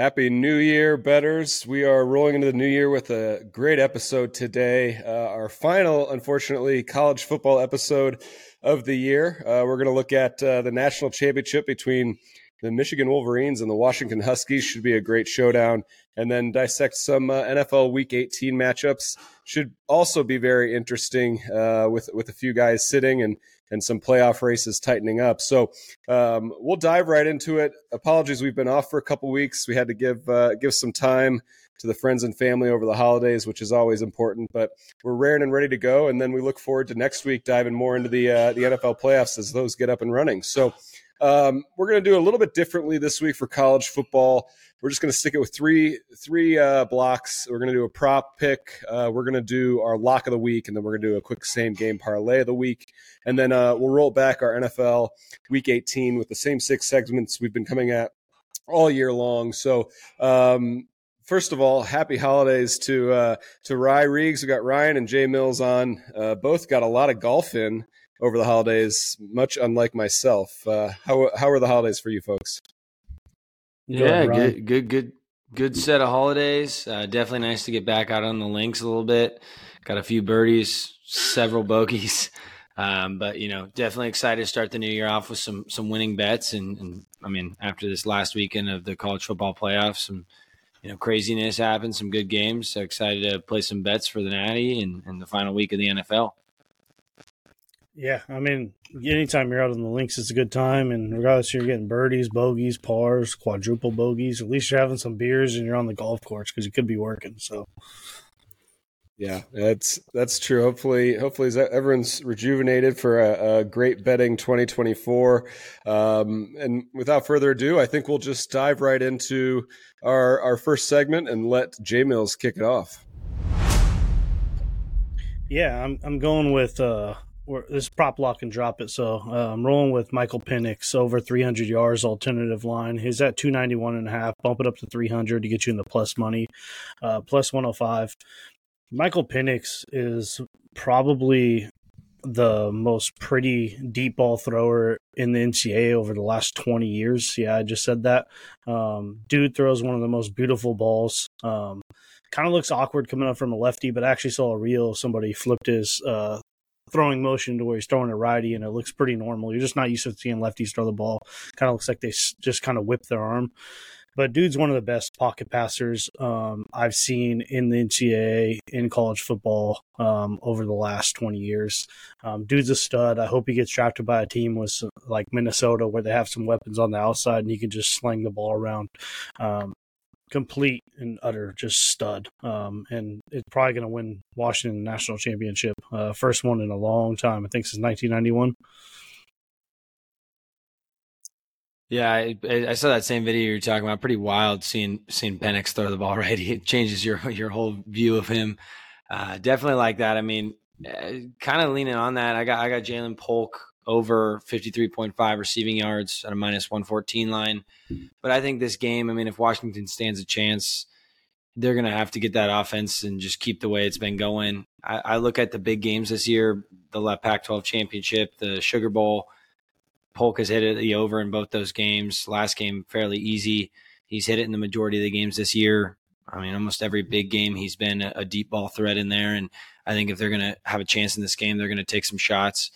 Happy New Year, bettors. We are rolling into the new year with a great episode today. Uh, our final, unfortunately, college football episode of the year. Uh, we're going to look at uh, the national championship between the Michigan Wolverines and the Washington Huskies. Should be a great showdown. And then dissect some uh, NFL Week 18 matchups. Should also be very interesting uh, with with a few guys sitting and and some playoff races tightening up. So um, we'll dive right into it. Apologies, we've been off for a couple weeks. We had to give uh, give some time to the friends and family over the holidays, which is always important. But we're raring and ready to go, and then we look forward to next week diving more into the uh, the NFL playoffs as those get up and running. So. Um, we're going to do a little bit differently this week for college football. We're just going to stick it with three three uh, blocks. We're going to do a prop pick. Uh, we're going to do our lock of the week, and then we're going to do a quick same game parlay of the week, and then uh, we'll roll back our NFL Week 18 with the same six segments we've been coming at all year long. So. Um, first of all, happy holidays to uh, to Rye Reegs. We got Ryan and Jay Mills on. Uh, both got a lot of golf in over the holidays, much unlike myself. Uh, how how are the holidays for you folks? Yeah, good, good, good, good set of holidays. Uh, definitely nice to get back out on the links a little bit. Got a few birdies, several bogeys, um, but you know, definitely excited to start the new year off with some some winning bets. And, and I mean, after this last weekend of the college football playoffs, some you know craziness happened, some good games. So excited to play some bets for the Natty and, and the final week of the NFL. Yeah, I mean, anytime you're out on the links, it's a good time. And regardless, you're getting birdies, bogeys, pars, quadruple bogeys. At least you're having some beers and you're on the golf course because you could be working. So, yeah, that's that's true. Hopefully, hopefully everyone's rejuvenated for a, a great betting 2024. Um, and without further ado, I think we'll just dive right into our our first segment and let J Mills kick it off. Yeah, I'm I'm going with. Uh, this prop lock and drop it. So uh, I'm rolling with Michael Penix over 300 yards alternative line. He's at 291 and a half. Bump it up to 300 to get you in the plus money, uh, plus 105. Michael Penix is probably the most pretty deep ball thrower in the NCAA over the last 20 years. Yeah, I just said that. Um, dude throws one of the most beautiful balls. Um, kind of looks awkward coming up from a lefty, but I actually saw a reel. Somebody flipped his uh, throwing motion to where he's throwing a righty and it looks pretty normal. You're just not used to seeing lefties throw the ball. Kind of looks like they just kind of whip their arm. But dude's one of the best pocket passers um, I've seen in the NCAA in college football um, over the last 20 years. Um, dude's a stud. I hope he gets drafted by a team with like Minnesota where they have some weapons on the outside and he can just sling the ball around. Complete and utter just stud. Um, and it's probably going to win Washington national championship. Uh, first one in a long time. I think since 1991. Yeah, I, I, saw that same video you're talking about. Pretty wild seeing seeing Penix throw the ball right. It changes your your whole view of him. Uh, definitely like that. I mean, uh, kind of leaning on that. I got I got Ja'Lynn Polk over 53.5 receiving yards at a minus 114 line. But I think this game, I mean, if Washington stands a chance, they're going to have to get that offense and just keep the way it's been going. I, I look at the big games this year, the Pac 12 championship, the Sugar Bowl. Polk has hit it the over in both those games. Last game, fairly easy. He's hit it in the majority of the games this year. I mean, almost every big game, he's been a, a deep ball threat in there. And I think if they're going to have a chance in this game, they're going to take some shots.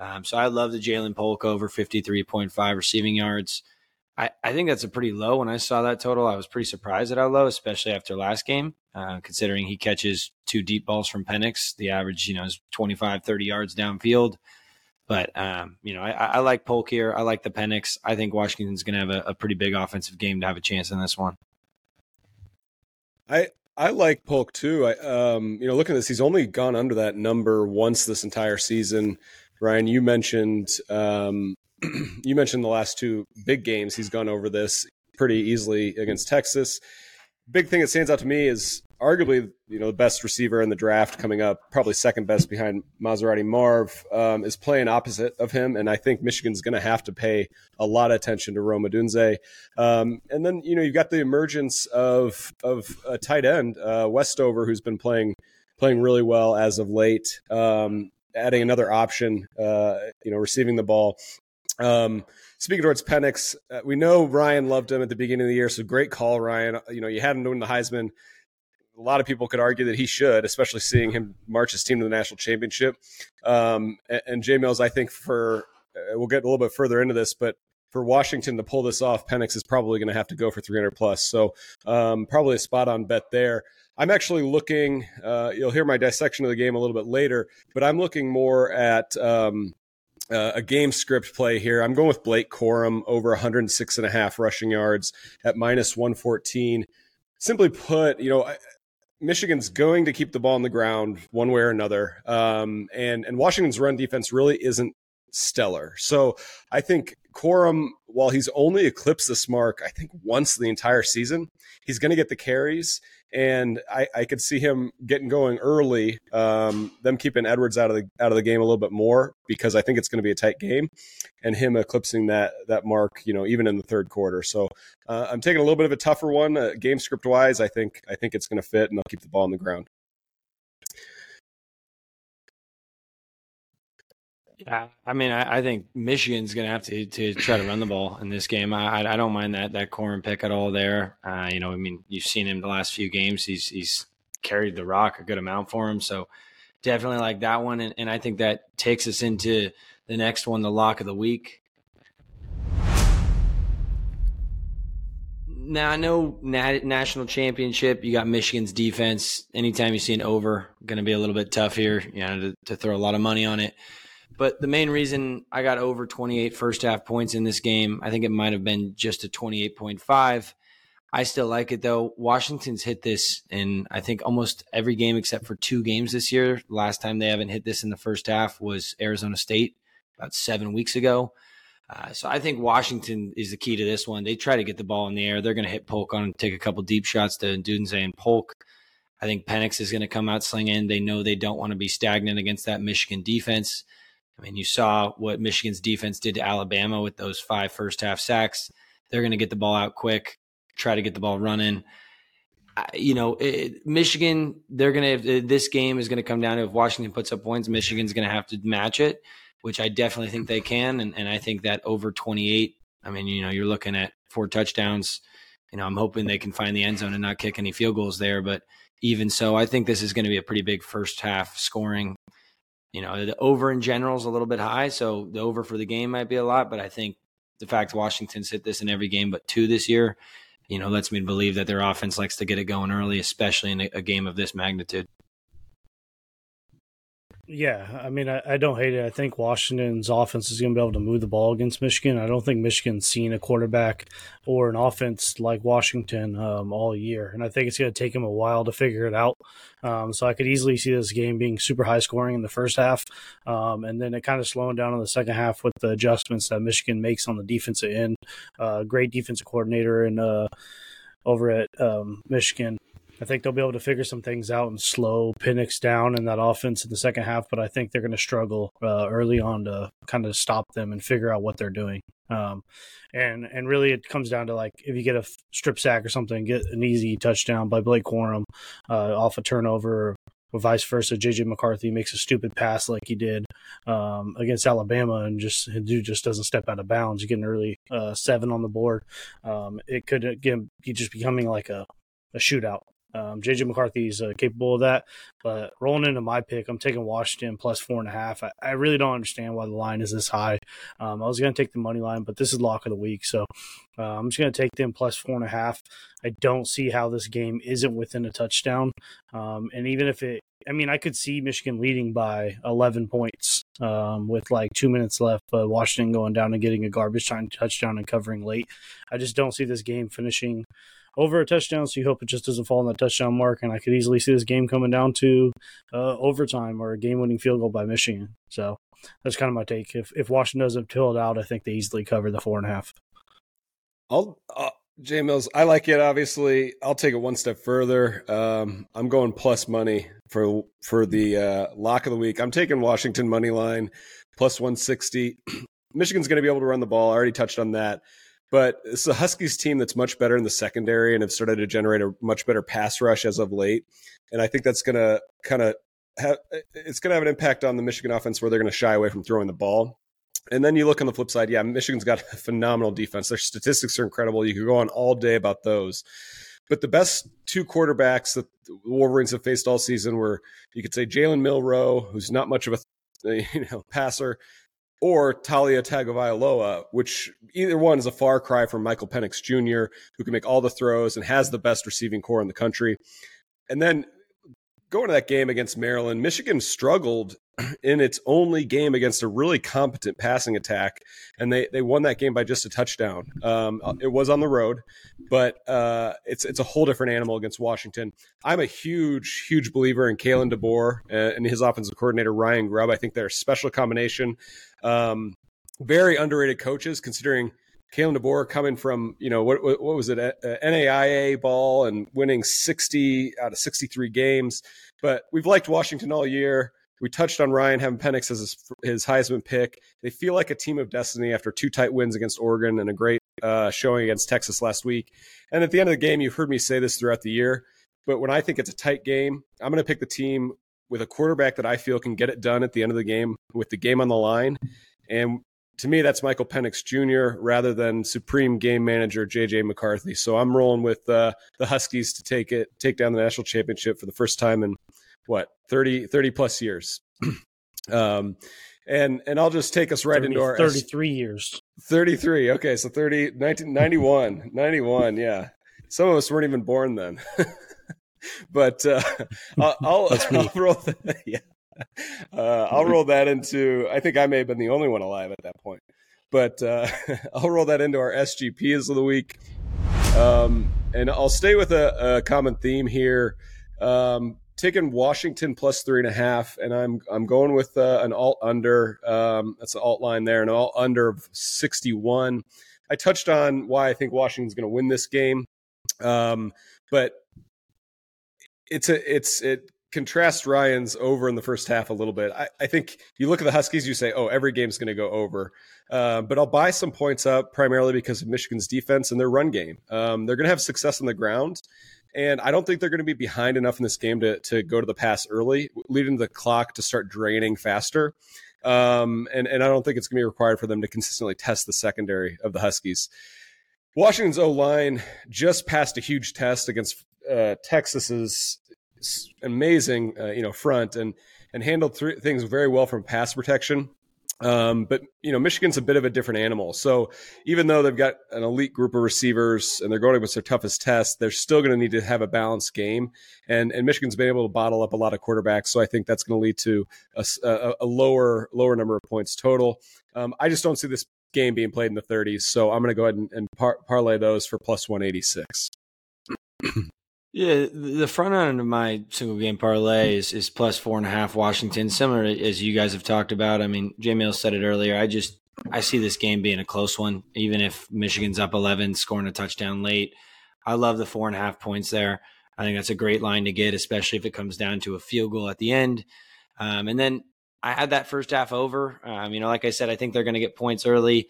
Um, so I love the Ja'Lynn Polk over 53.5 receiving yards. I, I think that's a pretty low. When I saw that total, I was pretty surprised at how low, especially after last game, uh, considering he catches two deep balls from Penix. The average, you know, is 25, 30 yards downfield. But, um, you know, I, I, like Polk here. I like the Penix. I think Washington's going to have a, a pretty big offensive game to have a chance in this one. I, I like Polk too. I, um, you know, looking at this, he's only gone under that number once this entire season. Ryan, you mentioned um, you mentioned the last two big games. He's gone over this pretty easily against Texas. Big thing that stands out to me is arguably you know the best receiver in the draft coming up, probably second best behind Maserati Marv, um, is playing opposite of him, and I think Michigan's going to have to pay a lot of attention to Rome Odunze. Um, and then you know you've got the emergence of of a tight end, uh, Westover, who's been playing playing really well as of late. Um, adding another option, uh, you know, receiving the ball. Um, speaking towards Penix, uh, we know Ryan loved him at the beginning of the year, so great call, Ryan. You know, you had him win the Heisman. A lot of people could argue that he should, especially seeing him march his team to the national championship. Um, and, and Jay Mills, I think for uh, we'll get a little bit further into this, but for Washington to pull this off, Penix is probably going to have to go for 300 plus. So um, probably a spot on bet there. I'm actually looking. Uh, you'll hear my dissection of the game a little bit later, but I'm looking more at um, uh, a game script play here. I'm going with Blake Corum over 106 and a half rushing yards at minus 114. Simply put, you know, Michigan's going to keep the ball on the ground one way or another, um, and and Washington's run defense really isn't stellar. So I think Corum, while he's only eclipsed this mark, I think once the entire season, he's going to get the carries, and I, I could see him getting going early. Um, them keeping Edwards out of the out of the game a little bit more because I think it's going to be a tight game, and him eclipsing that that mark, you know, even in the third quarter. So uh, I'm taking a little bit of a tougher one, uh, game script wise. I think I think it's going to fit, and they'll keep the ball on the ground. Yeah, I mean, I, I think Michigan's going to have to to try to run the ball in this game. I I, don't mind that that Corum pick at all there. Uh, you know, I mean, you've seen him the last few games. He's he's carried the rock a good amount for him. So definitely like that one, and, and I think that takes us into the next one, the lock of the week. Now I know nat- national championship. You got Michigan's defense. Anytime you see an over, going to be a little bit tough here. You know, to, to throw a lot of money on it. But the main reason I got over 28 first half points in this game, I think it might have been just a 28.5. I still like it though. Washington's hit this in I think almost every game except for two games this year. Last time they haven't hit this in the first half was Arizona State about seven weeks ago. Uh, so I think Washington is the key to this one. They try to get the ball in the air. They're going to hit Polk on and take a couple deep shots to Odunze and Polk. I think Penix is going to come out slinging. They know they don't want to be stagnant against that Michigan defense. I mean, you saw what Michigan's defense did to Alabama with those five first half sacks. They're going to get the ball out quick, try to get the ball running. You know, it, Michigan, they're going to, this game is going to come down to if Washington puts up points, Michigan's going to have to match it, which I definitely think they can. And, and I think that over 28, I mean, you know, you're looking at four touchdowns. You know, I'm hoping they can find the end zone and not kick any field goals there. But even so, I think this is going to be a pretty big first half scoring you know, the over in general is a little bit high, so the over for the game might be a lot. But I think the fact Washington's hit this in every game but two this year, you know, lets me believe that their offense likes to get it going early, especially in a, a game of this magnitude. Yeah, I mean, I, I, don't hate it. I think Washington's offense is going to be able to move the ball against Michigan. I don't think Michigan's seen a quarterback or an offense like Washington um, all year, and I think it's going to take them a while to figure it out. Um, so I could easily see this game being super high scoring in the first half, um, and then it kind of slowing down in the second half with the adjustments that Michigan makes on the defensive end. Uh, great defensive coordinator and uh, over at um, Michigan. I think they'll be able to figure some things out and slow Penix down in that offense in the second half. But I think they're going to struggle uh, early on to kind of stop them and figure out what they're doing. Um, and and really, it comes down to like if you get a strip sack or something, get an easy touchdown by Blake Corum uh, off a turnover. Or vice versa, JJ McCarthy makes a stupid pass like he did um, against Alabama, and just dude just doesn't step out of bounds. You get an early uh, seven on the board. Um, it could again be just becoming like a a shootout um, JJ McCarthy is uh, capable of that, but rolling into my pick, I'm taking Washington plus four and a half. I, I really don't understand why the line is this high. Um, I was going to take the money line, but this is lock of the week, so uh, I'm just going to take them plus four and a half. I don't see how this game isn't within a touchdown, um, and even if it, I mean, I could see Michigan leading by 11 points um, with like two minutes left, but Washington going down and getting a garbage time touchdown and covering late. I just don't see this game finishing over a touchdown, so you hope it just doesn't fall on that touchdown mark. And I could easily see this game coming down to uh, overtime or a game-winning field goal by Michigan. So that's kind of my take. If if Washington doesn't till it out, I think they easily cover the four and a half. I'll Jay Mills. I like it. Obviously, I'll take it one step further. Um, I'm going plus money for for the uh, lock of the week. I'm taking Washington money line plus 160. Michigan's going to be able to run the ball. I already touched on that. But it's a Huskies team that's much better in the secondary and have started to generate a much better pass rush as of late. And I think that's going to kind of have it's going to have an impact on the Michigan offense where they're going to shy away from throwing the ball. And then you look on the flip side, yeah, Michigan's got a phenomenal defense. Their statistics are incredible. You could go on all day about those. But the best two quarterbacks that the Wolverines have faced all season were you could say Jalen Milroe, who's not much of a you know passer, or Taulia Tagovailoa, which either one is a far cry from Michael Penix Jr., who can make all the throws and has the best receiving corps in the country. And then going to that game against Maryland, Michigan struggled in its only game against a really competent passing attack, and they they won that game by just a touchdown. Um, it was on the road, but uh, it's it's a whole different animal against Washington. I'm a huge huge believer in Kalen DeBoer uh, and his offensive coordinator Ryan Grubb. I think they're a special combination. Um, very underrated coaches, considering Kalen DeBoer coming from you know what what, was it a, a NAIA ball and winning 60 out of 63 games. But we've liked Washington all year. We touched on Ryan having Penix as his, his Heisman pick. They feel like a team of destiny after two tight wins against Oregon and a great uh, showing against Texas last week. And at the end of the game, you've heard me say this throughout the year, but when I think it's a tight game, I'm going to pick the team with a quarterback that I feel can get it done at the end of the game with the game on the line. And to me, that's Michael Penix Jr. rather than supreme game manager JJ McCarthy. So I'm rolling with uh, the Huskies to take it, take down the national championship for the first time in what 30, 30 plus years. um, and and I'll just take us right 30, into our 33 years. 33. Okay, so 30 1991, 91, yeah. Some of us weren't even born then. but uh, I'll, I'll, I'll roll the, yeah. Uh, I'll roll that into. I think I may have been the only one alive at that point, but uh, I'll roll that into our SGPs of the week, um, and I'll stay with a, a common theme here. Um, taking Washington plus three and a half, and I'm I'm going with uh, an alt under. Um, that's the alt line there, an alt under of 61. I touched on why I think Washington's going to win this game, um, but it's a it's it contrasts Ryan's over in the first half a little bit. I, I think you look at the Huskies, you say, oh, every game's going to go over. Uh, but I'll buy some points up primarily because of Michigan's defense and their run game. Um, they're going to have success on the ground. And I don't think they're going to be behind enough in this game to, to go to the pass early, leading the clock to start draining faster. Um, and, and I don't think it's going to be required for them to consistently test the secondary of the Huskies. Washington's O line just passed a huge test against uh, Texas's amazing, uh, you know, front and and handled th- things very well from pass protection. Um, but you know, Michigan's a bit of a different animal. So even though they've got an elite group of receivers and they're going against their toughest test, they're still going to need to have a balanced game. And and Michigan's been able to bottle up a lot of quarterbacks, so I think that's going to lead to a, a, a, lower lower number of points total. Um, I just don't see this game being played in the 30s, so I'm going to go ahead and, and par- parlay those for plus 186. Yeah, the front end of my single game parlay is, is plus four and a half Washington, similar as you guys have talked about. I mean, Jamil said it earlier. I just I see this game being a close one, even if Michigan's up eleven, scoring a touchdown late. I love the four and a half points there. I think that's a great line to get, especially if it comes down to a field goal at the end. Um, and then I had that first half over. Um, you know, like I said, I think they're going to get points early.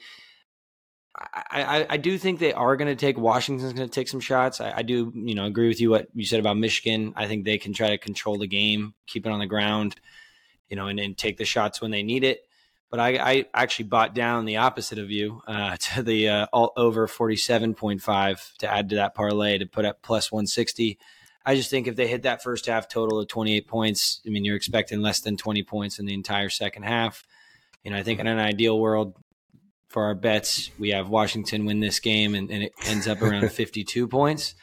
I, I, do think they are going to take Washington's going to take some shots. I, I, do, you know, agree with you what you said about Michigan. I think they can try to control the game, keep it on the ground, you know, and, and take the shots when they need it. But I, I actually bought down the opposite of you uh, to the uh, all over forty seven point five to add to that parlay to put up plus one sixty. I just think if they hit that first half total of twenty eight points, I mean, you're expecting less than twenty points in the entire second half. You know, I think in an ideal world, for our bets, we have Washington win this game, and, and it ends up around 52 points.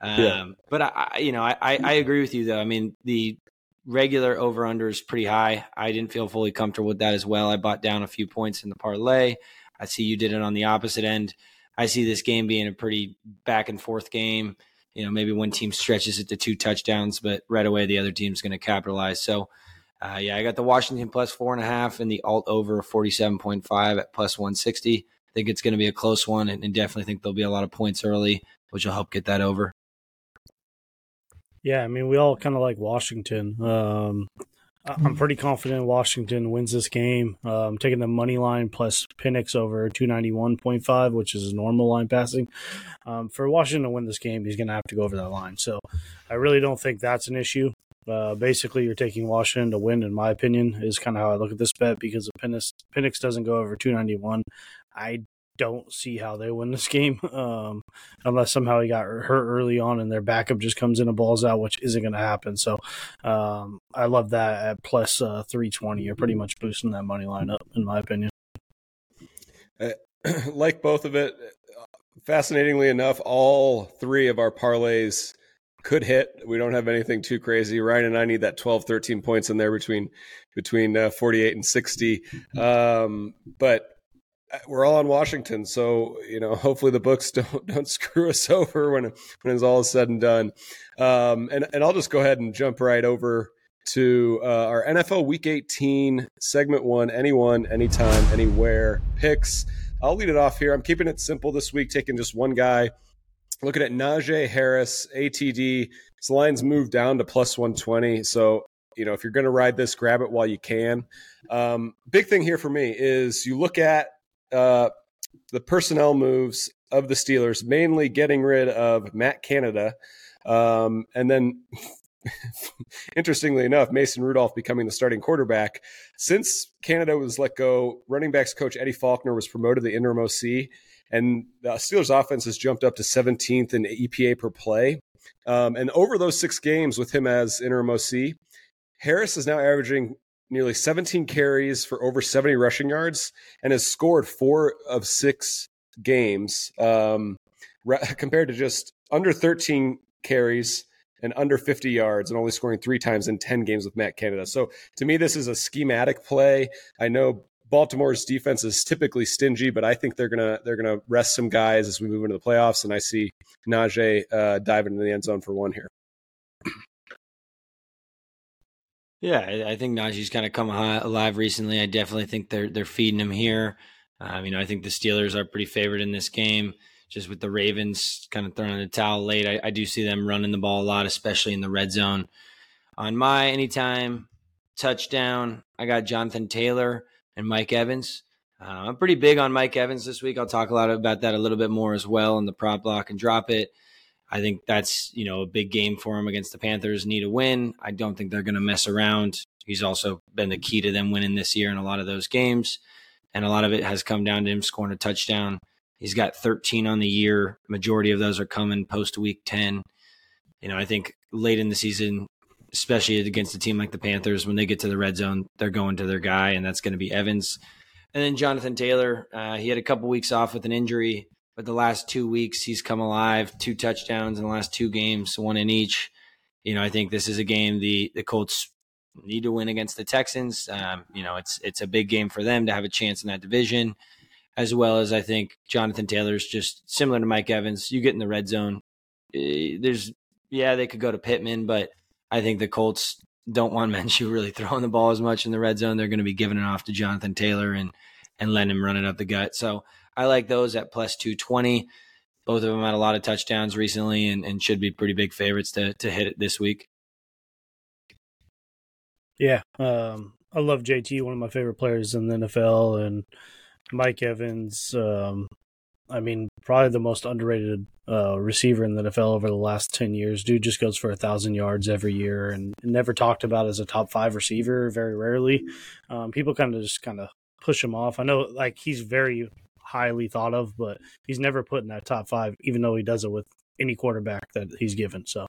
Um, yeah. But I, you know, I, I agree with you though. I mean, the regular over under is pretty high. I didn't feel fully comfortable with that as well. I bought down a few points in the parlay. I see you did it on the opposite end. I see this game being a pretty back and forth game. You know, maybe one team stretches it to two touchdowns, but right away the other team's going to capitalize. So uh, yeah, I got the Washington plus four and a half and the alt over 47.5 at plus 160. I think it's going to be a close one and, and definitely think there'll be a lot of points early, which will help get that over. Yeah, I mean, we all kind of like Washington. Um, I'm pretty confident Washington wins this game. I'm taking the money line plus Penix over 291.5, which is a normal line passing. Um, for Washington to win this game, he's going to have to go over that line. So I really don't think that's an issue. Uh, basically, you're taking Washington to win, in my opinion, is kind of how I look at this bet because if Penix doesn't go over 291, I don't see how they win this game um, unless somehow he got hurt early on and their backup just comes in and balls out, which isn't going to happen. So um, I love that at plus, uh, 320. You're pretty much boosting that money line up, in my opinion. Uh, like both of it, fascinatingly enough, all three of our parlays could hit. We don't have anything too crazy. Ryan and I need that 12, 13 points in there between between uh, 48 and 60. Um, but uh, we're all in Washington, so you know, hopefully the books don't don't screw us over when when it's all said and done. Um, and and I'll just go ahead and jump right over to uh, our NFL Week 18 segment one. Anyone, anytime, anywhere picks. I'll lead it off here. I'm keeping it simple this week, taking just one guy. Looking at Najee Harris, ATD. His lines moved down to plus 120. So, you know, if you're going to ride this, grab it while you can. Um, big thing here for me is you look at uh, the personnel moves of the Steelers, mainly getting rid of Matt Canada. Um, and then interestingly enough, Mason Rudolph becoming the starting quarterback. Since Canada was let go, running backs coach Eddie Faulkner was promoted to interim OC, and the Steelers offense has jumped up to 17th in EPA per play. Um, and over those six games with him as interim OC, Harris is now averaging nearly 17 carries for over 70 rushing yards and has scored four of six games um, compared to just under 13 carries and under 50 yards and only scoring three times in 10 games with Matt Canada. So to me, this is a schematic play. I know Baltimore's defense is typically stingy, but I think they're gonna they're gonna rest some guys as we move into the playoffs, and I see Najee uh, diving into the end zone for one here. Yeah, I think Najee's kind of come alive recently. I definitely think they're they're feeding him here. Um, you know, I think the Steelers are pretty favored in this game just with the Ravens kind of throwing the towel late, I, I, do see them running the ball a lot, especially in the red zone. On my anytime touchdown, I got Jonathan Taylor and Mike Evans. Uh, I'm pretty big on Mike Evans this week. I'll talk a lot about that a little bit more as well in the prop lock and drop it. I think that's you know a big game for him against the Panthers. Need a win. I don't think they're going to mess around. He's also been the key to them winning this year in a lot of those games, and a lot of it has come down to him scoring a touchdown. He's got 13 on the year. Majority of those are coming post week 10. You know, I think late in the season, especially against a team like the Panthers, when they get to the red zone, they're going to their guy, and that's going to be Evans. And then Jonathan Taylor, uh, he had a couple weeks off with an injury, but the last two weeks he's come alive. Two touchdowns in the last two games, one in each. You know, I think this is a game the the Colts need to win against the Texans. Um, you know, it's it's a big game for them to have a chance in that division as well as I think Jonathan Taylor's just similar to Mike Evans. You get in the red zone. Eh, there's, yeah, they could go to Pittman, but I think the Colts don't want Minshew really throwing the ball as much in the red zone. They're going to be giving it off to Jonathan Taylor and and letting him run it up the gut. So I like those at plus 220. Both of them had a lot of touchdowns recently and, and should be pretty big favorites to, to hit it this week. Yeah. Um, I love JT, one of my favorite players in the NFL. And Mike Evans, um, I mean, probably the most underrated uh, receiver in the NFL over the last 10 years. Dude just goes for a thousand yards every year and never talked about as a top five receiver, very rarely. Um, people kind of just kind of push him off. I know like he's very highly thought of, but he's never put in that top five, even though he does it with any quarterback that he's given. So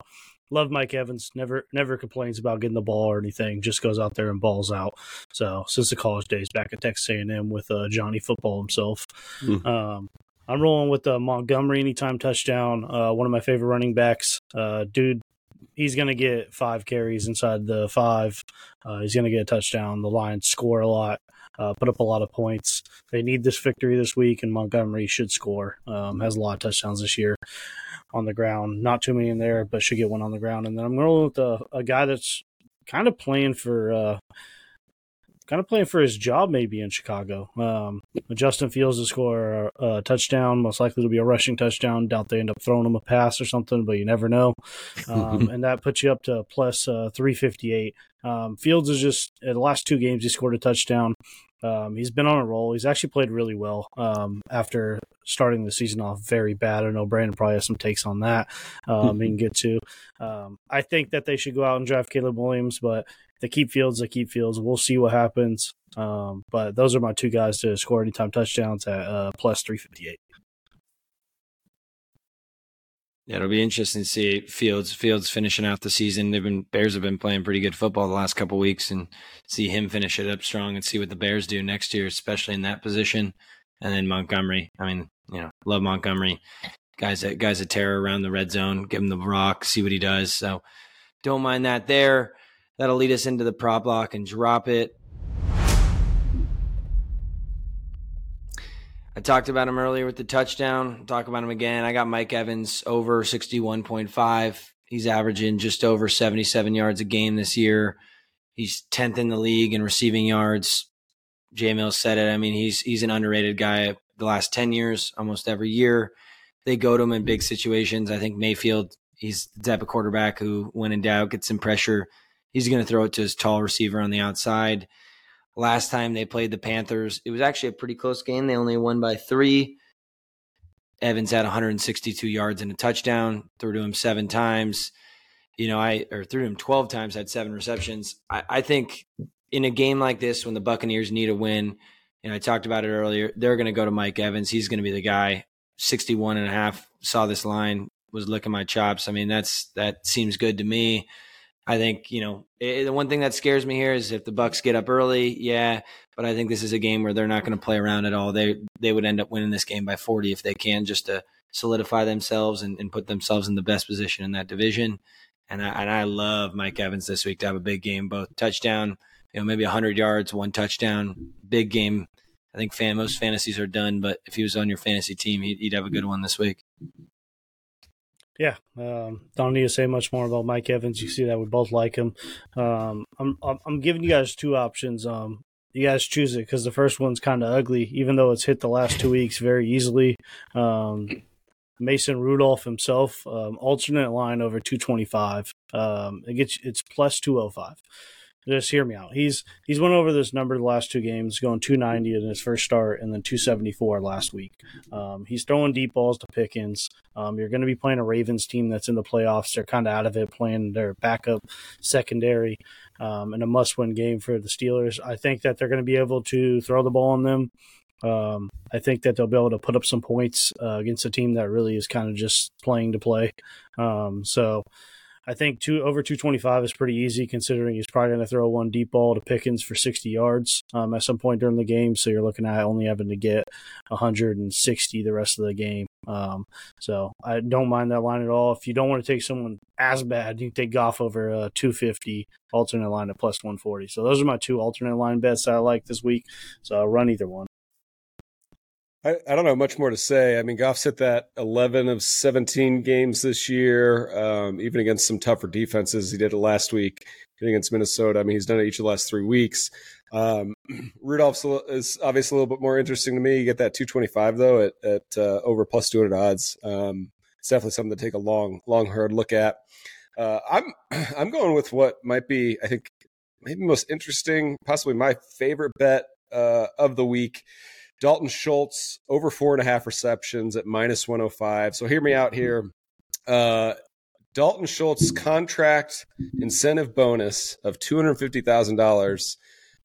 love Mike Evans. Never never complains about getting the ball or anything. Just goes out there and balls out. So since the college days back at Texas A&M with uh, Johnny Football himself. Mm. Um, I'm rolling with the Montgomery anytime touchdown. Uh, one of my favorite running backs. Uh, dude, he's going to get five carries inside the five. Uh, he's going to get a touchdown. The Lions score a lot, uh, put up a lot of points. They need this victory this week, and Montgomery should score. Um, has a lot of touchdowns this year on the ground. Not too many in there, but should get one on the ground. And then I'm rolling with a, a guy that's kind of playing for uh, kind of playing for his job maybe in Chicago. Um, Justin Fields to score a, a, touchdown, most likely to be a rushing touchdown. Doubt they end up throwing him a pass or something, but you never know. Um, and that puts you up to plus, uh, 358. Um, Fields is just, in the last two games, he scored a touchdown. Um, he's been on a roll. He's actually played really well um, after starting the season off very bad. I know Brandon probably has some takes on that. Um, he can get to. Um, I think that they should go out and draft Caleb Williams, but they keep Fields, they keep Fields. We'll see what happens. Um, but those are my two guys to score anytime touchdowns at uh, plus three fifty eight. Yeah, it'll be interesting to see Fields Fields finishing out the season. They've been Bears have been playing pretty good football the last couple weeks, and see him finish it up strong and see what the Bears do next year, especially in that position. And then Montgomery. I mean, you know, love Montgomery. Guys that guys that terror around the red zone. Give him the rock, see what he does. So don't mind that there. That'll lead us into the prop lock and drop it. Talked about him earlier with the touchdown. talk about him again. I got Mike Evans over 61.5. He's averaging just over 77 yards a game this year. He's 10th in the league in receiving yards. J Mills said it. I mean, he's he's an underrated guy the last 10 years, almost every year. They go to him in big situations. I think Mayfield, he's the type of quarterback who, when in doubt, gets some pressure. He's going to throw it to his tall receiver on the outside. Last time they played the Panthers, it was actually a pretty close game. They only won by three. Evans had 162 yards and a touchdown, threw to him seven times. You know, I or threw him 12 times, had seven receptions. I, I think in a game like this, when the Buccaneers need a win, and I talked about it earlier, they're going to go to Mike Evans. He's going to be the guy. 61 and a half. Saw this line, was licking my chops. I mean, that's that seems good to me. I think you know it, the one thing that scares me here is if the Bucks get up early, yeah. But I think this is a game where they're not going to play around at all. They they would end up winning this game by forty if they can, just to solidify themselves and, and put themselves in the best position in that division. And I and I love Mike Evans this week to have a big game, both touchdown, you know, maybe hundred yards, one touchdown, big game. I think fan most fantasies are done, but if he was on your fantasy team, he'd, he'd have a good one this week. Yeah, um, don't need to say much more about Mike Evans. You see that we both like him. Um, I'm I'm giving you guys two options. Um, you guys choose it because the first one's kind of ugly, even though it's hit the last two weeks very easily. Um, Mason Rudolph himself, um, alternate line over 225. Um, it gets it's plus 205 just hear me out. He's he's went over this number the last two games, going 290 in his first start, and then 274 last week. Um, he's throwing deep balls to Pickens. Um, you're going to be playing a Ravens team that's in the playoffs. They're kind of out of it, playing their backup secondary, um, and a must-win game for the Steelers. I think that they're going to be able to throw the ball on them. Um, I think that they'll be able to put up some points uh, against a team that really is kind of just playing to play. Um, so I think two over 225 is pretty easy considering he's probably going to throw one deep ball to Pickens for 60 yards um, at some point during the game. So you're looking at only having to get 160 the rest of the game. Um, so I don't mind that line at all. If you don't want to take someone as bad, you take Goff over a 250 alternate line at plus 140. So those are my two alternate line bets I like this week. So I'll run either one. I, I don't know much more to say. I mean, Goff's hit that 11 of 17 games this year, um, even against some tougher defenses. He did it last week against Minnesota. I mean, he's done it each of the last three weeks. Um, Rudolph is obviously a little bit more interesting to me. You get that 225 though at, at uh, over plus 200 odds. Um, it's definitely something to take a long, long hard look at. Uh, I'm I'm going with what might be, I think, maybe most interesting, possibly my favorite bet uh, of the week. Dalton Schultz over four and a half receptions at minus 105. So hear me out here. Uh, Dalton Schultz contract incentive bonus of $250,000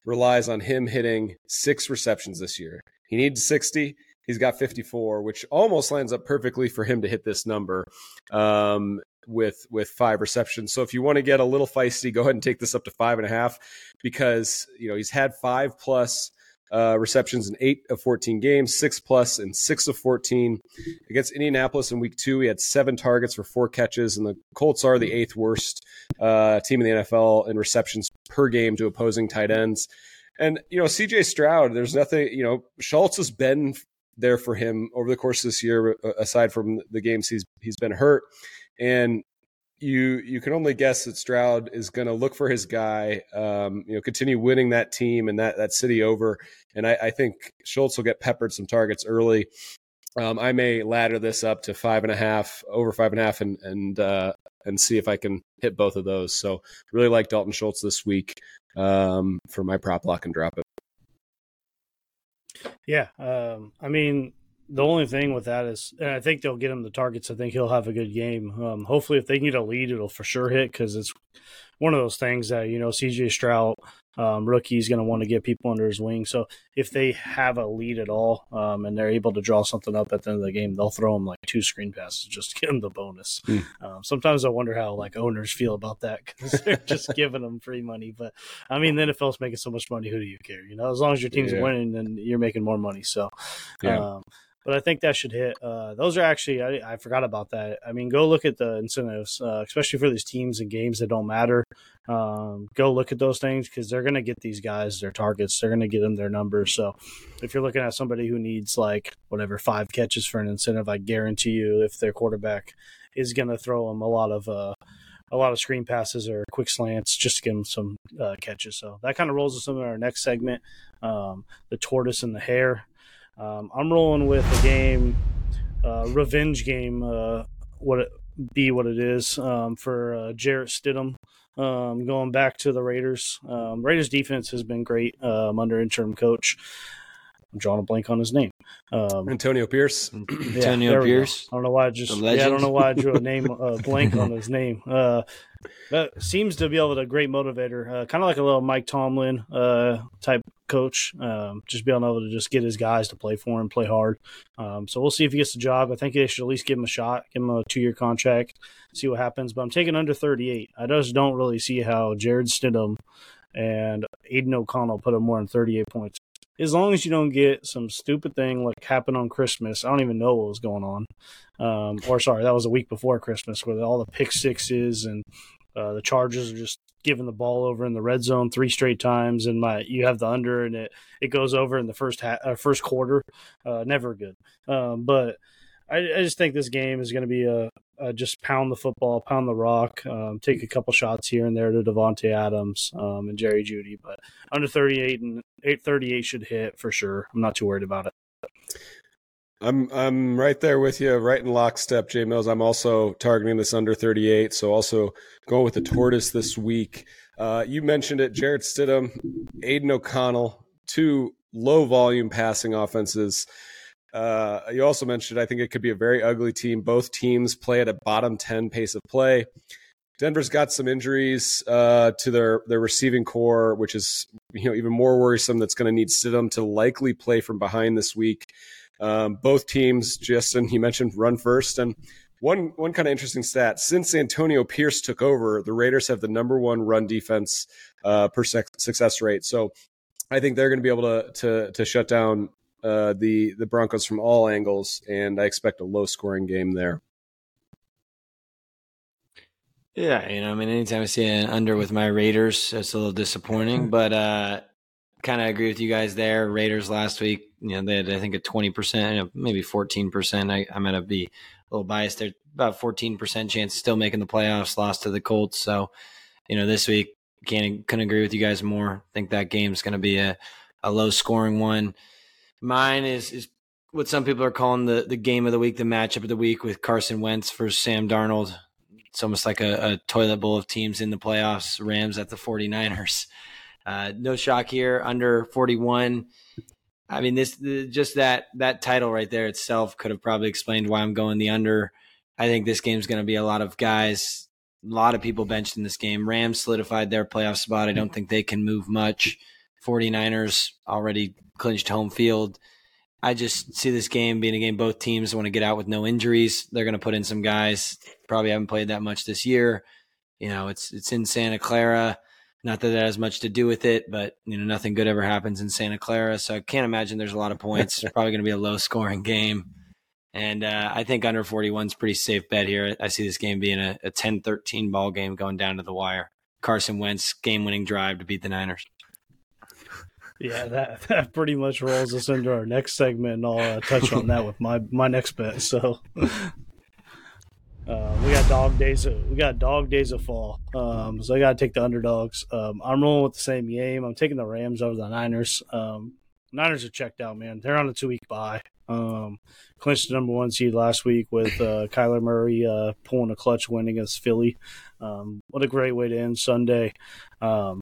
relies on him hitting six receptions this year. He needs 60. He's got 54, which almost lines up perfectly for him to hit this number um, with with five receptions. So if you want to get a little feisty, go ahead and take this up to five and a half because you know he's had five plus uh, receptions in eight of 14 games, six plus in six of 14. Against Indianapolis in week two, he had seven targets for four catches, and the Colts are the eighth worst uh, team in the NFL in receptions per game to opposing tight ends. And, you know, CJ Stroud, there's nothing, you know, Schultz has been there for him over the course of this year, aside from the games he's he's been hurt. And you you can only guess that Stroud is going to look for his guy, um, you know, continue winning that team and that that city over. And I, I think Schultz will get peppered some targets early. Um, I may ladder this up to five and a half, over five and a half, and and uh, and see if I can hit both of those. So really like Dalton Schultz this week um, for my prop lock and drop it. Yeah, um, I mean, the only thing with that is, and I think they'll get him the targets. I think he'll have a good game. Um, hopefully, if they get a lead, it'll for sure hit because it's one of those things that you know CJ Stroud, um, rookie, is going to want to get people under his wing. So if they have a lead at all um, and they're able to draw something up at the end of the game, they'll throw him like two screen passes just to get him the bonus. Mm. Um, sometimes I wonder how like owners feel about that because they're just giving them free money. But I mean, the NFL's making so much money. Who do you care? You know, as long as your team's yeah. winning, then you're making more money. So. Yeah um, but I think that should hit. Uh, those are actually I, I, forgot about that. I mean, go look at the incentives, uh, especially for these teams and games that don't matter. Um, go look at those things because they're going to get these guys their targets. They're going to get them their numbers. So if you're looking at somebody who needs like whatever five catches for an incentive, I guarantee you, if their quarterback is going to throw them a lot of uh, a lot of screen passes or quick slants just to give them some uh, catches. So that kind of rolls us into our next segment, um, the tortoise and the hare. Um, I'm rolling with a game, uh, revenge game. Uh, what it be what it is um, for uh, Jarrett Stidham. Um, going back to the Raiders, um, Raiders defense has been great um, under interim coach. I'm drawing a blank on his name. Um, Antonio Pierce. Yeah, Antonio Pierce. I don't know why I just yeah, I don't know why I drew a name uh, blank on his name. Uh, that seems to be able to great motivator, uh, kind of like a little Mike Tomlin uh, type coach. Um, just being able to just get his guys to play for him, play hard. Um, so we'll see if he gets the job. I think they should at least give him a shot, give him a two year contract, see what happens. But I'm taking under 38. I just don't really see how Jarrett Stidham and Aidan O'Connell put up more than 38 points as long as you don't get some stupid thing like happened on Christmas. I don't even know what was going on. Um, or sorry, that was a week before Christmas with all the pick sixes and uh, the Chargers are just giving the ball over in the red zone three straight times, and my you have the under, and it it goes over in the first ha- uh, first quarter. Uh, never good. Um, but I, I, just think this game is going to be a, a, just pound the football, pound the rock, um, take a couple shots here and there to Davante Adams um, and Jerry Jeudy, but under thirty eight and eight thirty eight should hit for sure. I'm not too worried about it. I'm I'm right there with you, right in lockstep, Jay Mills. I'm also targeting this under 38, so also going with the tortoise this week. Uh, you mentioned it, Jarrett Stidham, Aidan O'Connell, two low volume passing offenses. Uh, you also mentioned I think it could be a very ugly team. Both teams play at a bottom 10 pace of play. Denver's got some injuries uh, to their their receiving corps, which is you know even more worrisome. That's going to need Stidham to likely play from behind this week. Um, both teams, Justin, you mentioned run first. And one one kind of interesting stat: since Antonio Pierce took over, the Raiders have the number one run defense uh, per success rate. So I think they're going to be able to to, to shut down uh, the the Broncos from all angles, and I expect a low scoring game there. Yeah, you know, I mean, anytime I see an under with my Raiders, it's a little disappointing, but uh, kind of agree with you guys there. Raiders last week, you know, they had I think a twenty percent, maybe fourteen percent. I'm gonna be a little biased there. About fourteen percent chance of still making the playoffs. Lost to the Colts, so you know this week can't couldn't agree with you guys more. think that game's gonna be a a low scoring one. Mine is is what some people are calling the the game of the week, the matchup of the week with Carson Wentz versus Sam Darnold. It's almost like a, a toilet bowl of teams in the playoffs. Rams at the 49ers. Uh, no shock here, under 41. I mean, this just that that title right there itself could have probably explained why I'm going the under. I think this game's going to be a lot of guys, a lot of people benched in this game. Rams solidified their playoff spot. I don't think they can move much. 49ers already clinched home field. I just see this game being a game both teams want to get out with no injuries. They're going to put in some guys probably haven't played that much this year. You know, it's it's in Santa Clara. Not that that has much to do with it, but you know nothing good ever happens in Santa Clara, so I can't imagine there's a lot of points. It's probably going to be a low scoring game, and uh, I think under 41 is pretty safe bet here. I see this game being a, a 10-13 ball game going down to the wire. Carson Wentz game winning drive to beat the Niners. Yeah, that that pretty much rolls us into our next segment, and I'll uh, touch on that with my my next bet. So uh, we got dog days. Of, we got dog days of fall. Um, so I got to take the underdogs. Um, I'm rolling with the same game. I'm taking the Rams over the Niners. Um, Niners are checked out, man. They're on a two week bye. Um, clinched the number one seed last week with uh, Kyler Murray uh, pulling a clutch win against Philly. Um, what a great way to end Sunday. Um,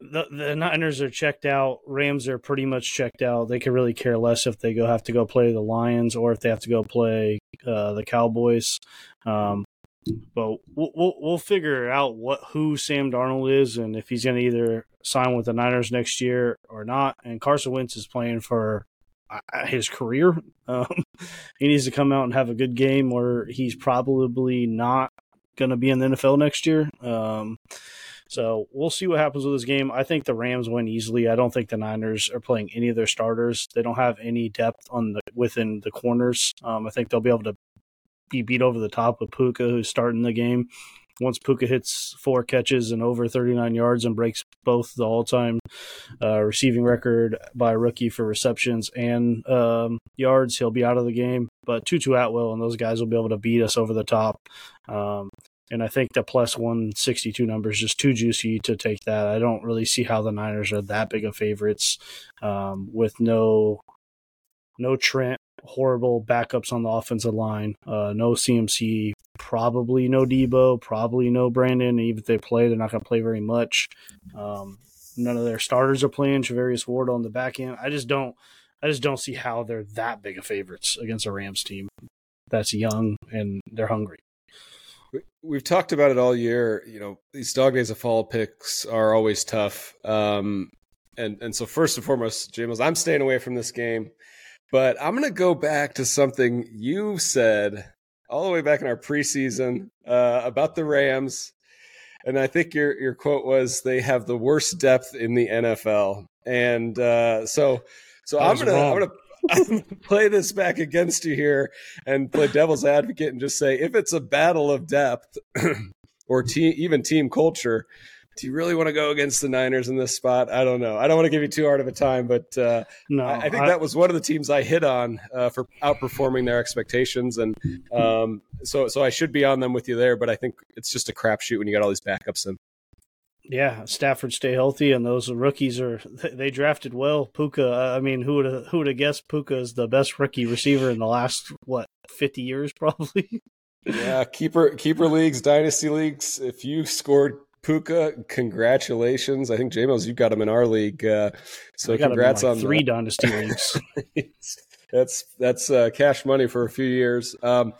the the Niners are checked out. Rams are pretty much checked out. They could really care less if they go have to go play the Lions or if they have to go play uh, the Cowboys. Um, but we'll, we'll, we'll figure out what who Sam Darnold is and if he's going to either sign with the Niners next year or not. And Carson Wentz is playing for uh, his career. Um, he needs to come out and have a good game, or he's probably not going to be in the NFL next year. Um, so we'll see what happens with this game. I think the Rams win easily. I don't think the Niners are playing any of their starters. They don't have any depth on the within the corners. Um, I think they'll be able to be beat over the top with Puka, who's starting the game. Once Puka hits four catches and over 39 yards and breaks both the all-time uh, receiving record by rookie for receptions and um, yards, he'll be out of the game. But Tutu Atwell and those guys will be able to beat us over the top. Um, and I think the plus 162 number is just too juicy to take that. I don't really see how the Niners are that big of favorites um, with no no Trent, horrible backups on the offensive line, uh, no CMC, probably no Deebo, probably no Brandon. Even if they play, they're not going to play very much. Um, none of their starters are playing. Charvarius Ward on the back end. I just don't. I just don't see how they're that big of favorites against a Rams team that's young and they're hungry. We've talked about it all year. You know, these dog days of fall picks are always tough. Um, and and so first and foremost, James, I'm staying away from this game. But I'm going to go back to something you said all the way back in our preseason uh, about the Rams, and I think your your quote was they have the worst depth in the NFL. And uh, so so I'm gonna I'm gonna play this back against you here and play devil's advocate and just say if it's a battle of depth or team, even team culture, do you really want to go against the Niners in this spot? I don't know. I don't want to give you too hard of a time, but uh, no, I, I think I, that was one of the teams I hit on uh, for outperforming their expectations, and um, so so I should be on them with you there. But I think it's just a crapshoot when you got all these backups in. Yeah, Stafford stay healthy, and those rookies are they drafted well. Puka, I mean, who would have, who would have guessed Puka is the best rookie receiver in the last what fifty years, probably. yeah, keeper keeper leagues, dynasty leagues. If you scored Puka, congratulations! I think Jamos, you got him in our league, uh, so congrats like on three dynasty leagues. that's that's uh, cash money for a few years. Um,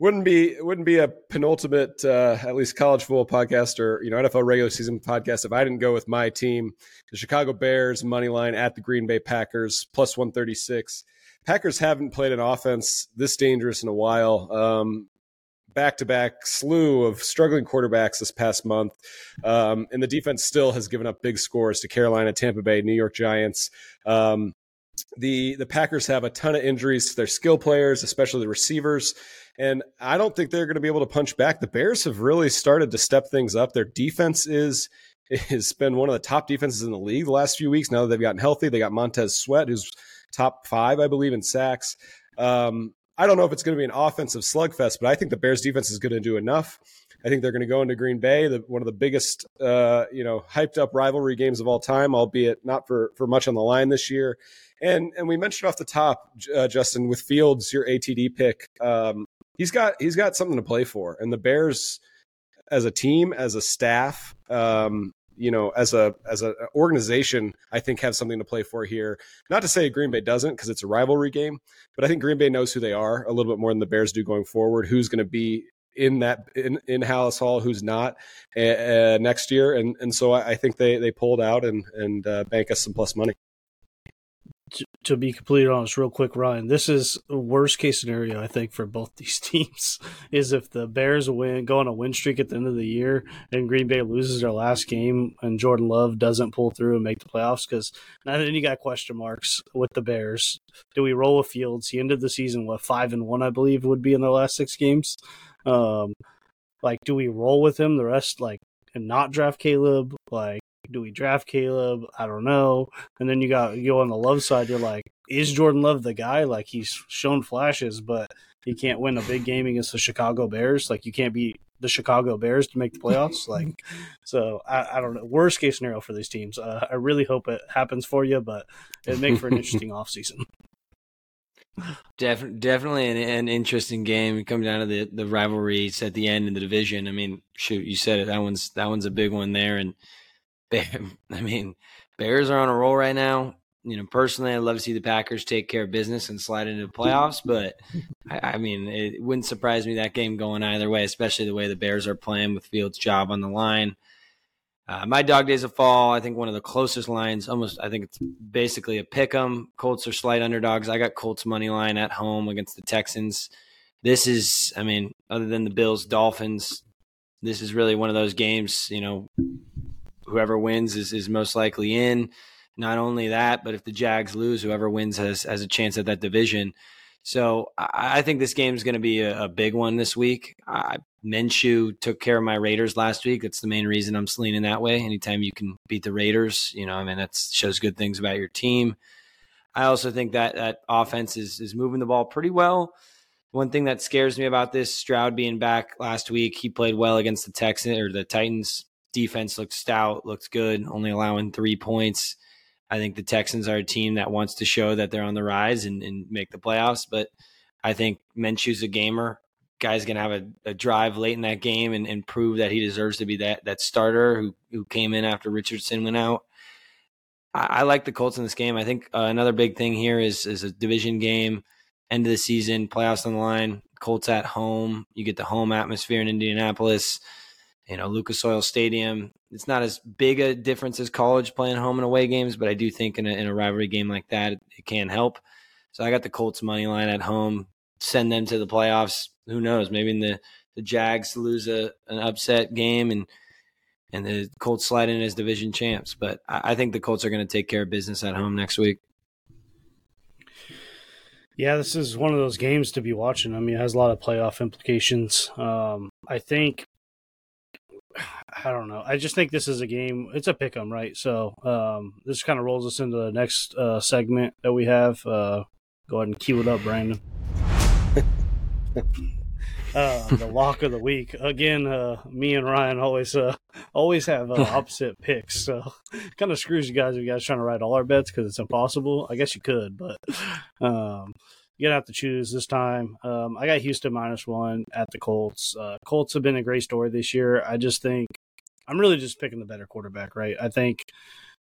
wouldn't be wouldn't be a penultimate uh, at least college football podcast or you know NFL regular season podcast if I didn't go with my team, the Chicago Bears money line at the Green Bay Packers plus one thirty six. Packers haven't played an offense this dangerous in a while. Back to back slew of struggling quarterbacks this past month. Um, and the defense still has given up big scores to Carolina, Tampa Bay, New York Giants. Um, the the Packers have a ton of injuries to their skill players, especially the receivers. And I don't think they're going to be able to punch back. The Bears have really started to step things up. Their defense is has been one of the top defenses in the league the last few weeks. Now that they've gotten healthy, they got Montez Sweat, who's top five, I believe, in sacks. Um, I don't know if it's going to be an offensive slugfest, but I think the Bears defense is going to do enough. I think they're going to go into Green Bay, the, one of the biggest, uh, you know, hyped up rivalry games of all time, albeit not for for much on the line this year. And and we mentioned off the top, uh, Justin, with Fields, your ATD pick. Um, he's got he's got something to play for, and the Bears, as a team, as a staff, um, you know, as a as an organization, I think have something to play for here. Not to say Green Bay doesn't, because it's a rivalry game, but I think Green Bay knows who they are a little bit more than the Bears do going forward. Who's going to be in that in, in Halas Hall, who's not uh, next year, and and so I, I, think they they pulled out and and uh, bank us some plus money to, be completely honest, real quick, Ryan, this is worst case scenario I think for both these teams is if the Bears win, go on a win streak at the end of the year, and Green Bay loses their last game, and Jordan Love doesn't pull through and make the playoffs. Because now then you got question marks with the Bears. Do we roll with Fields? He ended the season what five and one, I believe, would be in the last six games. Um, like, do we roll with him the rest? Like, and not draft Caleb? Like, do we draft Caleb? I don't know. And then you got you go on the love side. You're like, is Jordan Love the guy? Like he's shown flashes, but he can't win a big game against the Chicago Bears. Like you can't beat the Chicago Bears to make the playoffs. like, so I, I, don't know. Worst case scenario for these teams. Uh, I really hope it happens for you, but it'd make for an interesting offseason. Def- definitely an, an, interesting game. Coming down to the the rivalries at the end in the division. I mean, shoot, you said it. That one's that one's a big one there, and I mean, Bears are on a roll right now. You know, personally, I'd love to see the Packers take care of business and slide into the playoffs. But I, I mean, it wouldn't surprise me that game going either way, especially the way the Bears are playing with Fields' job on the line. Uh, my dog days of fall, I think one of the closest lines, almost, I think it's basically a pick 'em. Colts are slight underdogs. I got Colts money line at home against the Texans. This is, I mean, other than the Bills, Dolphins, this is really one of those games, you know, whoever wins is, is most likely in. Not only that, but if the Jags lose, whoever wins has, has a chance at that division. So I, I think this game is going to be a, a, big one this week. I, Minshew took care of my Raiders last week. That's the main reason I'm leaning that way. Anytime you can beat the Raiders, you know, I mean, that shows good things about your team. I also think that that offense is is moving the ball pretty well. One thing that scares me about this Stroud being back last week, he played well against the Texans or the Titans. Defense looks stout, looks good, only allowing three points. I think the Texans are a team that wants to show that they're on the rise and, and make the playoffs. But I think Minshew's a gamer. Guy's gonna have a, a drive late in that game and, and, prove that he deserves to be that that starter who who came in after Richardson went out. I, I like the Colts in this game. I think uh, another big thing here is is a division game, end of the season, playoffs on the line. Colts at home. You get the home atmosphere in Indianapolis you know, Lucas Oil Stadium. It's not as big a difference as college playing home and away games, but I do think in a, in a rivalry game like that, it, it can help. So I got the Colts money line at home. Send them to the playoffs. Who knows? Maybe in the the Jags lose a an upset game and and the Colts slide in as division champs. But I, I think the Colts are going to take care of business at home next week. Yeah, this is one of those games to be watching. I mean, it has a lot of playoff implications. Um, I think I don't know. I just think this is a game. It's a pick 'em, right? So um, this kind of rolls us into the next uh, segment that we have. Uh, go ahead and cue it up, Brandon. uh, the lock of the week again. Uh, me and Ryan always uh, always have uh, opposite picks, so kind of screws you guys if you guys trying to write all our bets because it's impossible. I guess you could, but um, you're gonna have to choose this time. Um, I got Houston minus one at the Colts. Uh, Colts have been a great story this year. I just think I'm really just picking the better quarterback, right? I think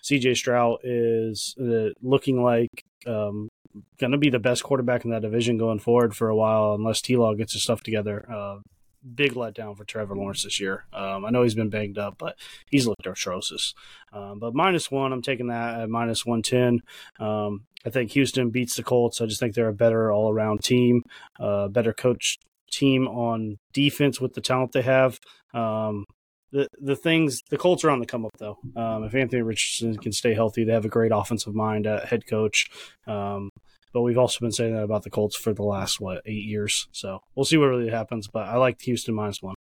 CJ Stroud is uh, looking like um, going to be the best quarterback in that division going forward for a while, unless T Law gets his stuff together. Uh, big letdown for Trevor Lawrence this year. Um, I know he's been banged up, but he's looked atrocious. Um, but minus one, I'm taking that at minus 110. Um, I think Houston beats the Colts. I just think they're a better all around team, uh, better coach team on defense with the talent they have. Um, the the things the Colts are on the come up though. Um, if Anthony Richardson can stay healthy, they have a great offensive mind at head coach. But we've also been saying that about the Colts for the last what eight years. So we'll see what really happens. But I like Houston minus one.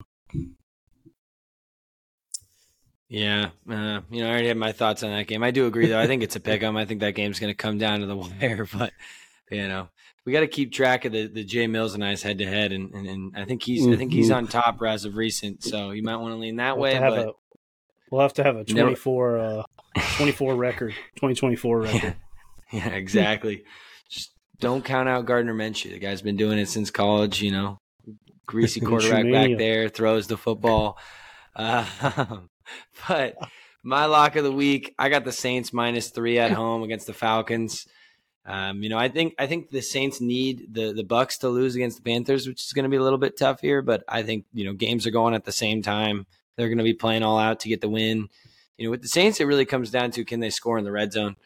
Yeah, uh, you know, I already had my thoughts on that game. I do agree, though. I think it's a pick 'em. I think that game's going to come down to the wire, but you know, we got to keep track of the the Jay Mills and I's head to head, and and I think he's mm-hmm. I think he's mm-hmm. on top as of recent. So you might want to lean that we'll way. But a, we'll have to have a 24, uh, 24 record, twenty twenty four record. yeah, exactly. Don't count out Gardner Minshew. The guy's been doing it since college. You know, greasy quarterback back there, throws the football. Uh, but my lock of the week, I got the Saints minus three at home against the Falcons. Um, you know, I think I think the Saints need the the Bucks to lose against the Panthers, which is going to be a little bit tough here. But I think you know games are going at the same time. They're going to be playing all out to get the win. You know, with the Saints, it really comes down to can they score in the red zone.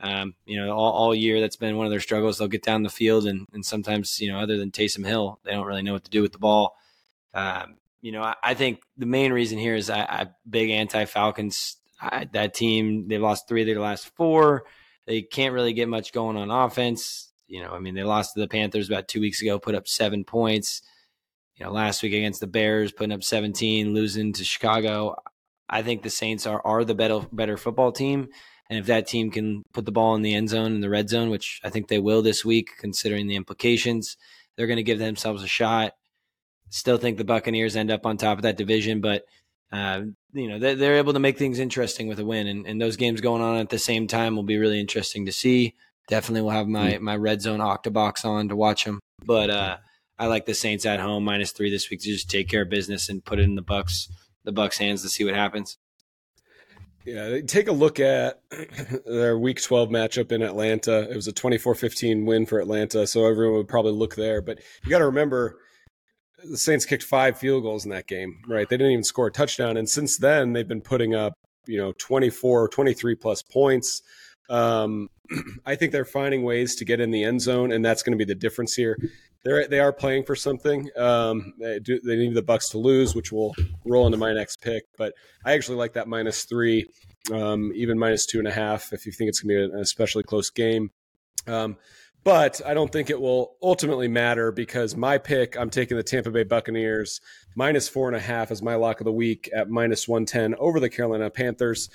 Um, you know, all, all, year that's been one of their struggles. They'll get down the field, and, and sometimes, you know, other than Taysom Hill, they don't really know what to do with the ball. Um, you know, I, I, think the main reason here is I, I big anti Falcons. That team, they've lost three of their last four. They can't really get much going on offense. You know, I mean, they lost to the Panthers about two weeks ago, put up seven points. You know, last week against the Bears, putting up 17, losing to Chicago. I think the Saints are are the better better football team. And if that team can put the ball in the end zone in the red zone, which I think they will this week, considering the implications, they're going to give themselves a shot. Still think the Buccaneers end up on top of that division, but uh, you know they're, able to make things interesting with a win, and, and, those games going on at the same time will be really interesting to see. Definitely, will have my my red zone octobox on to watch them. But uh, I like the Saints at home minus three this week to just take care of business and put it in the Bucks the Bucks hands to see what happens. Yeah, take a look at their Week 12 matchup in Atlanta. It was a 24-15 win for Atlanta, so everyone would probably look there. But you got to remember, the Saints kicked five field goals in that game, right? They didn't even score a touchdown, and since then they've been putting up, you know, 24, 23 plus points. Um, I think they're finding ways to get in the end zone, and that's going to be the difference here. They're they are playing for something. Um, they, do, they need the Bucks to lose, which will roll into my next pick. But I actually like that minus three, um, even minus two and a half if you think it's going to be an especially close game. Um, but I don't think it will ultimately matter because my pick, I'm taking the Tampa Bay Buccaneers minus four and a half as my lock of the week at minus 110 over the Carolina Panthers.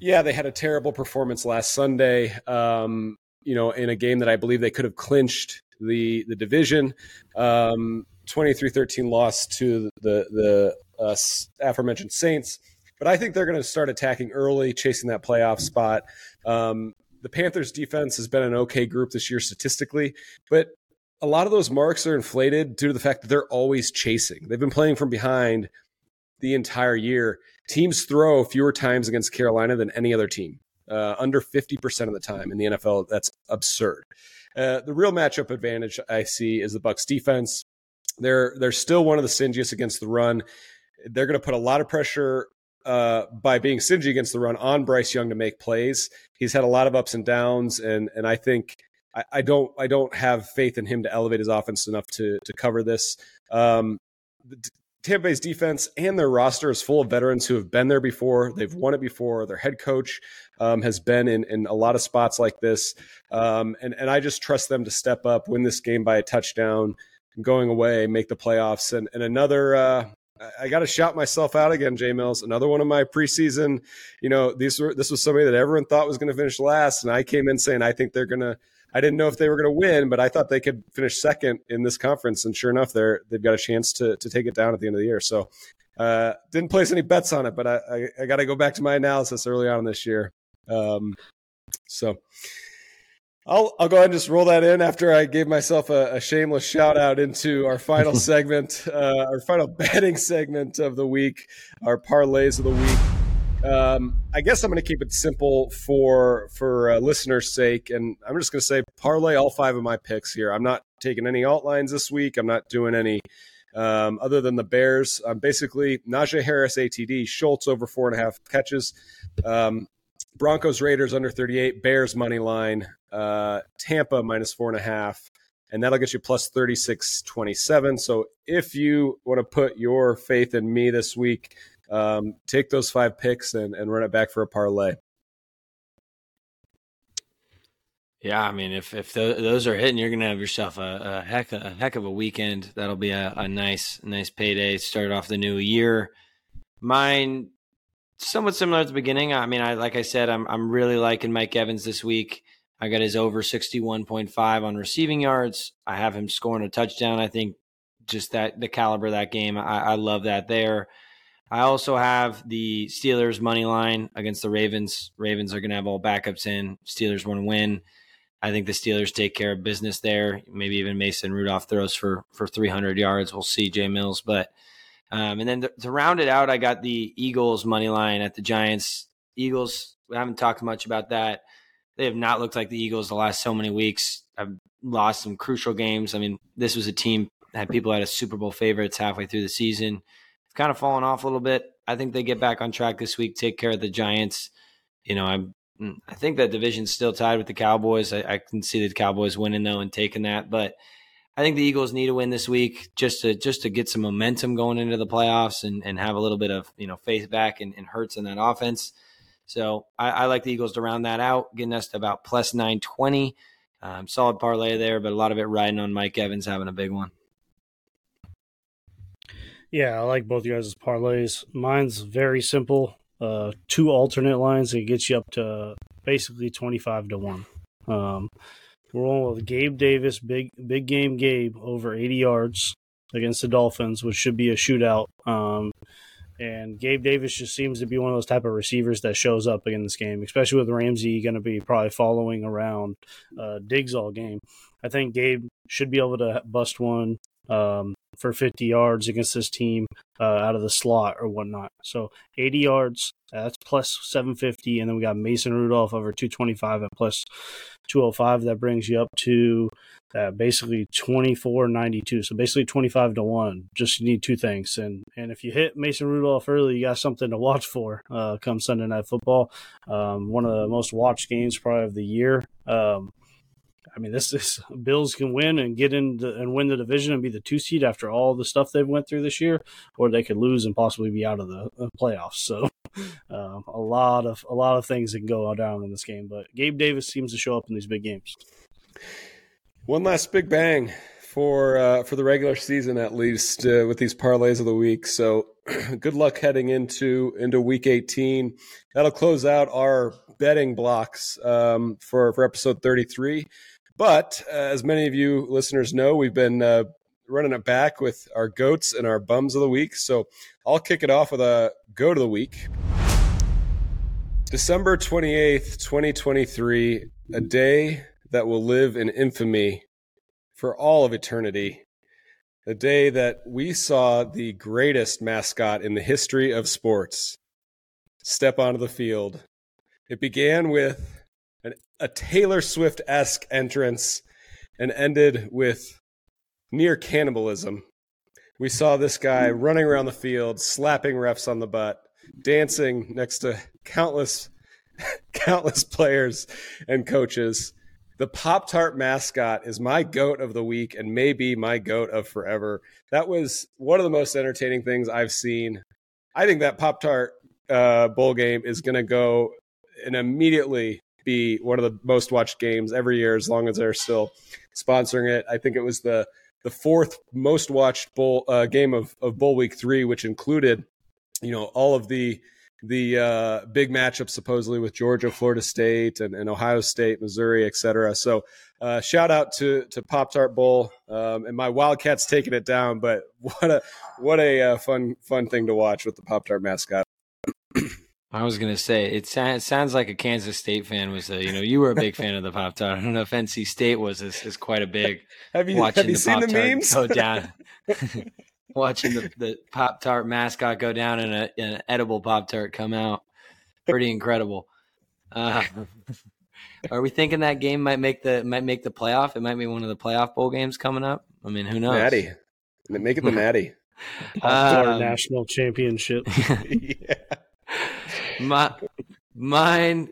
Yeah, they had a terrible performance last Sunday. Um, you know, in a game that I believe they could have clinched the the division. Um, 23-13 loss to the the uh, aforementioned Saints. But I think they're going to start attacking early, chasing that playoff spot. Um, the Panthers defense has been an okay group this year statistically, but a lot of those marks are inflated due to the fact that they're always chasing. They've been playing from behind the entire year. Teams throw fewer times against Carolina than any other team, uh, under 50% of the time in the NFL. That's absurd. Uh, the real matchup advantage I see is the Bucks defense. They're they're still one of the singiest against the run. They're going to put a lot of pressure uh, by being stingy against the run on Bryce Young to make plays. He's had a lot of ups and downs, and and I think I, I don't I don't have faith in him to elevate his offense enough to to cover this. Um, Tampa Bay's defense and their roster is full of veterans who have been there before. They've won it before. Their head coach um, has been in, in a lot of spots like this. Um, and, and I just trust them to step up, win this game by a touchdown, going away, make the playoffs. And, and another, uh, I got to shout myself out again, Jay Mills. Another one of my preseason, you know, these were, this was somebody that everyone thought was going to finish last. And I came in saying, I think they're going to, I didn't know if they were going to win, but I thought they could finish second in this conference. And sure enough, they're, they've got a chance to, to take it down at the end of the year. So, uh, didn't place any bets on it, but I, I, I got to go back to my analysis early on this year. Um, so, I'll I'll go ahead and just roll that in after I gave myself a, a shameless shout out into our final segment, uh, our final betting segment of the week, our parlays of the week. Um, I guess I'm going to keep it simple for for uh, listeners' sake, and I'm just going to say parlay all five of my picks here. I'm not taking any alt lines this week. I'm not doing any um, other than the Bears. I'm basically Najee Harris ATD, Schultz over four and a half catches. Um, Broncos Raiders under 38, Bears money line, uh, Tampa minus four and a half, and that'll get you plus 36 27. So if you want to put your faith in me this week, um, take those five picks and, and run it back for a parlay. Yeah, I mean, if if those are hitting, you're gonna have yourself a, a heck a heck of a weekend. That'll be a, a nice nice payday. Start off the new year. Mine somewhat similar at the beginning. I mean, I like I said, I'm I'm really liking Mike Evans this week. I got his over 61.5 on receiving yards. I have him scoring a touchdown. I think just that the caliber of that game, I, I love that there. I also have the Steelers money line against the Ravens. Ravens are going to have all backups in. Steelers want to win. I think the Steelers take care of business there. Maybe even Mason Rudolph throws for for 300 yards. We'll see Jay Mills, but um, and then to, to, round it out, I got the Eagles money line at the Giants. Eagles, we haven't talked much about that. They have not looked like the Eagles the last so many weeks. I've lost some crucial games. I mean, this was a team that people had a Super Bowl favorites halfway through the season. Kind of fallen off a little bit. I think they get back on track this week, take care of the Giants. You know, I'm I think that division's still tied with the Cowboys. I, I can see the Cowboys winning though and taking that, but I think the Eagles need a win this week just to just to get some momentum going into the playoffs and, and have a little bit of you know faith back and, and Hurts in that offense. So I, I, like the Eagles to round that out, getting us to about plus nine twenty. Um, solid parlay there, but a lot of it riding on Mike Evans having a big one. Yeah, I like both you guys' parlays. Mine's very simple. Uh, two alternate lines and it gets you up to basically twenty five to one. Um, we're rolling with Gabe Davis, big big game Gabe, over 80 yards against the Dolphins, which should be a shootout. Um, and Gabe Davis just seems to be one of those type of receivers that shows up in this game, especially with Ramsey going to be probably following around uh, Diggs all game. I think Gabe should be able to bust one. Um, for 50 yards against this team uh, out of the slot or whatnot. So 80 yards, that's plus 750. And then we got Mason Rudolph over 225 at plus 205. That brings you up to uh, basically 24.92. So basically 25 to 1. Just need two things. And and if you hit Mason Rudolph early, you got something to watch for uh, come Sunday Night Football. Um, one of the most watched games probably of the year. Um, I mean, this is Bills can win and get in the, and win the division and be the two seed after all the stuff they've went through this year, or they could lose and possibly be out of the playoffs. So, um, a lot of a lot of things that can go down in this game. But Gabe Davis seems to show up in these big games. One last big bang for uh, for the regular season, at least uh, with these parlays of the week. So, good luck heading into into week 18. That'll close out our betting blocks um, for for episode 33. But uh, as many of you listeners know, we've been uh, running it back with our goats and our bums of the week. So I'll kick it off with a goat of the week. December 28th, 2023, a day that will live in infamy for all of eternity. A day that we saw the greatest mascot in the history of sports step onto the field. It began with a Taylor Swift esque entrance and ended with near cannibalism. We saw this guy running around the field, slapping refs on the butt, dancing next to countless, countless players and coaches. The Pop Tart mascot is my goat of the week and maybe my goat of forever. That was one of the most entertaining things I've seen. I think that Pop Tart uh, bowl game is going to go and immediately be one of the most watched games every year as long as they're still sponsoring it. I think it was the the fourth most watched bowl uh, game of, of bowl week three, which included, you know, all of the the uh, big matchups supposedly with Georgia, Florida State, and, and Ohio State, Missouri, et cetera. So, uh, shout out to to Pop Tart Bowl um, and my Wildcats taking it down. But what a what a uh, fun fun thing to watch with the Pop Tart mascot. I was gonna say it, it, sounds like a Kansas State fan was a you know you were a big fan of the Pop Tart. I don't know if NC State was is, is quite a big. have you watching have you the seen Pop-Tart the memes? Go down, watching the, the Pop Tart mascot go down and, a, an edible Pop Tart come out. Pretty incredible. Uh, are we thinking that game might make the might make the playoff? It might be one of the playoff bowl games coming up. I mean, who knows? Natty, make it the Natty. Um, national championship. yeah my mine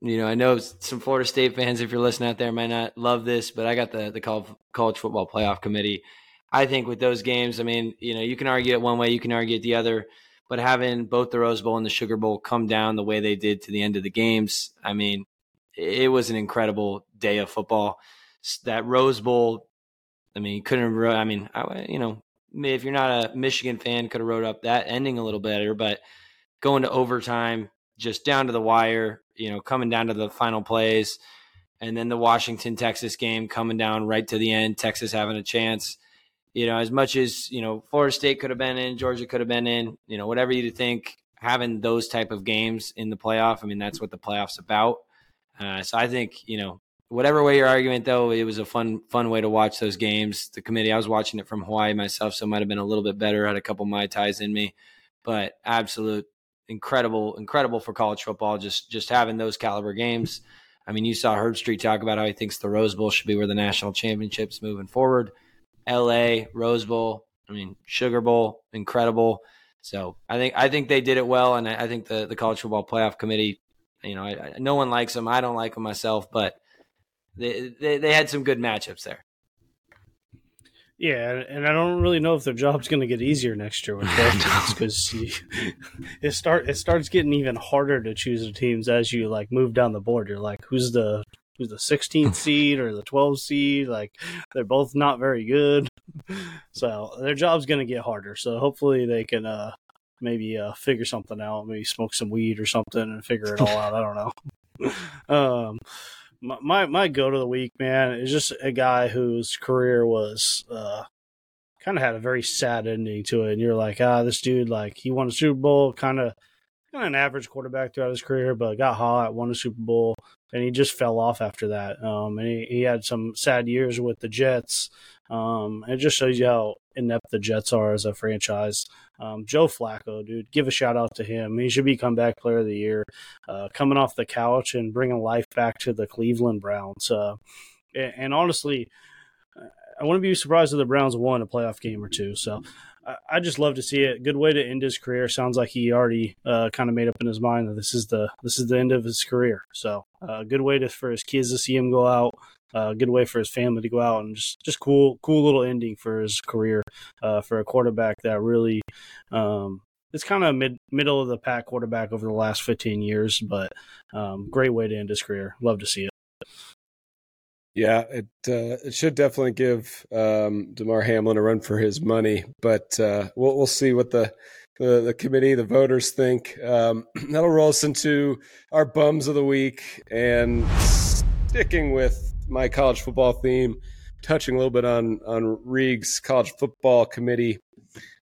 you know, I know some Florida State fans, if you're listening out there, might not love this, but I got the the college football playoff committee. I think with those games, I mean, you know, you can argue it one way, you can argue it the other, but having both the Rose Bowl and the Sugar Bowl come down the way they did to the end of the games, I mean, it was an incredible day of football. That Rose Bowl, I mean, couldn't. I mean, I, you know, if you're not a Michigan fan, could have wrote up that ending a little better, but going to overtime, just down to the wire, you know, coming down to the final plays. And then the Washington Texas game coming down right to the end, Texas having a chance. You know, as much as, you know, Florida State could have been in, Georgia could have been in, you know, whatever you think, having those type of games in the playoff, I mean, that's what the playoff's about. Uh, so I think, you know, whatever way your argument though, it was a fun, fun way to watch those games. The committee, I was watching it from Hawaii myself, so it might have been a little bit better, had a couple Mai Tais in me, but absolute incredible, incredible for college football. Just just having those caliber games. I mean, you saw Herbstreit talk about how he thinks the Rose Bowl should be where the national championships moving forward. L.A. Rose Bowl. I mean, Sugar Bowl, incredible. So I think I think they did it well, and I, I think the the college football playoff committee. You know, I, I, no one likes them. I don't like them myself, but they, they they had some good matchups there. Yeah, and I don't really know if their job's going to get easier next year with both because it start it starts getting even harder to choose the teams as you like move down the board. You're like, who's the who's the 16th seed or the 12th seed? Like, they're both not very good, so their job's going to get harder. So hopefully they can uh, maybe uh, figure something out, maybe smoke some weed or something and figure it all out. I don't know. um, my my go to the week, man, is just a guy whose career was uh, kind of had a very sad ending to it, and you're like, ah, this dude, like, he won a Super Bowl, kind of kind of an average quarterback throughout his career, but got hot, won a Super Bowl, and he just fell off after that. Um, and he, he, had some sad years with the Jets. Um, it just shows you how inept the Jets are as a franchise. Um, Joe Flacco, dude, give a shout out to him. He should be comeback player of the year, uh, coming off the couch and bringing life back to the Cleveland Browns. Uh, and, honestly, I wouldn't be surprised if the Browns won a playoff game or two. So I just love to see it. Good way to end his career. Sounds like he already uh, kind of made up in his mind that this is the this is the end of his career. So, uh, good way to for his kids to see him go out. Uh, good way for his family to go out, and just just cool cool little ending for his career uh, for a quarterback that really. Um, it's kind of mid middle of the pack quarterback over the last 15 years, but um, great way to end his career. Love to see it. Yeah, it uh, it should definitely give um, Damar Hamlin a run for his money, but uh, we'll we'll see what the the, the committee, the voters think. Um, that'll roll us into our bums of the week, and sticking with my college football theme, touching a little bit on on Reeg's college football committee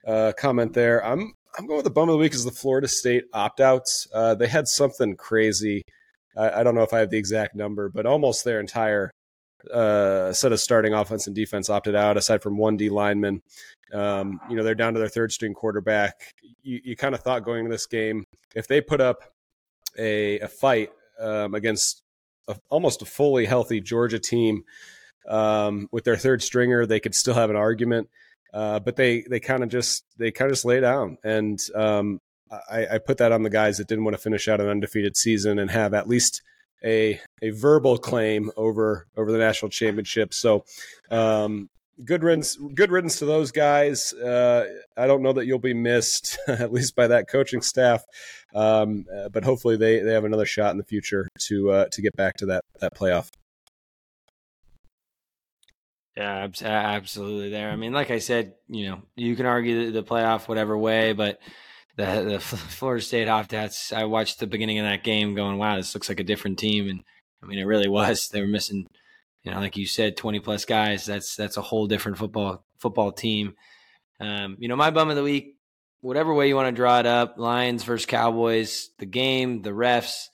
uh, comment there. I'm I'm going with the bum of the week is the Florida State opt outs. Uh, they had something crazy. I, I don't know if I have the exact number, but almost their entire uh, set of starting offense and defense opted out, aside from one D lineman. Um, you know, they're down to their third string quarterback. You, you kind of thought going into this game, if they put up a, a fight um, against a, almost a fully healthy Georgia team um, with their third stringer, they could still have an argument. Uh, but they they kind of just they kind of just lay down, and um, I, I put that on the guys that didn't want to finish out an undefeated season and have at least a a verbal claim over over the national championship. So, um, good riddance, good riddance to those guys. Uh, I don't know that you'll be missed, at least by that coaching staff, um, uh, but hopefully they they have another shot in the future to uh, to get back to that that playoff. Yeah, absolutely. There. I mean, like I said, you know, you can argue the playoff whatever way, but the the Florida State Hoftats. I watched the beginning of that game, going, "Wow, this looks like a different team." And I mean, it really was. They were missing, you know, like you said, twenty plus guys. That's that's a whole different football football team. Um, you know, my bum of the week, whatever way you want to draw it up, Lions versus Cowboys, the game, the refs.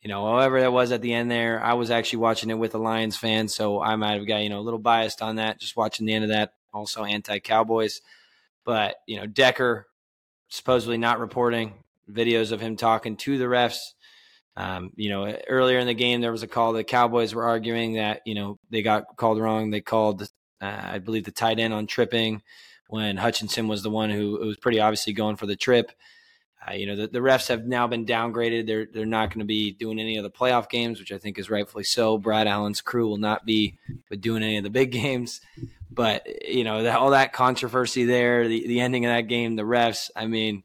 You know, however that was at the end there, I was actually watching it with a Lions fan, so I might have got you know a little biased on that. Just watching the end of that, also anti Cowboys. But you know, Decker supposedly not reporting videos of him talking to the refs. Um, you know, earlier in the game, there was a call. The Cowboys were arguing that you know they got called wrong. They called, uh, I believe, the tight end on tripping when Hutchinson was the one who was pretty obviously going for the trip. Uh, you know, the, the, refs have now been downgraded. They're they're not going to be doing any of the playoff games, which I think is rightfully so. Brad Allen's crew will not be doing any of the big games. But you know, the, all that controversy there, the, the ending of that game, the refs. I mean,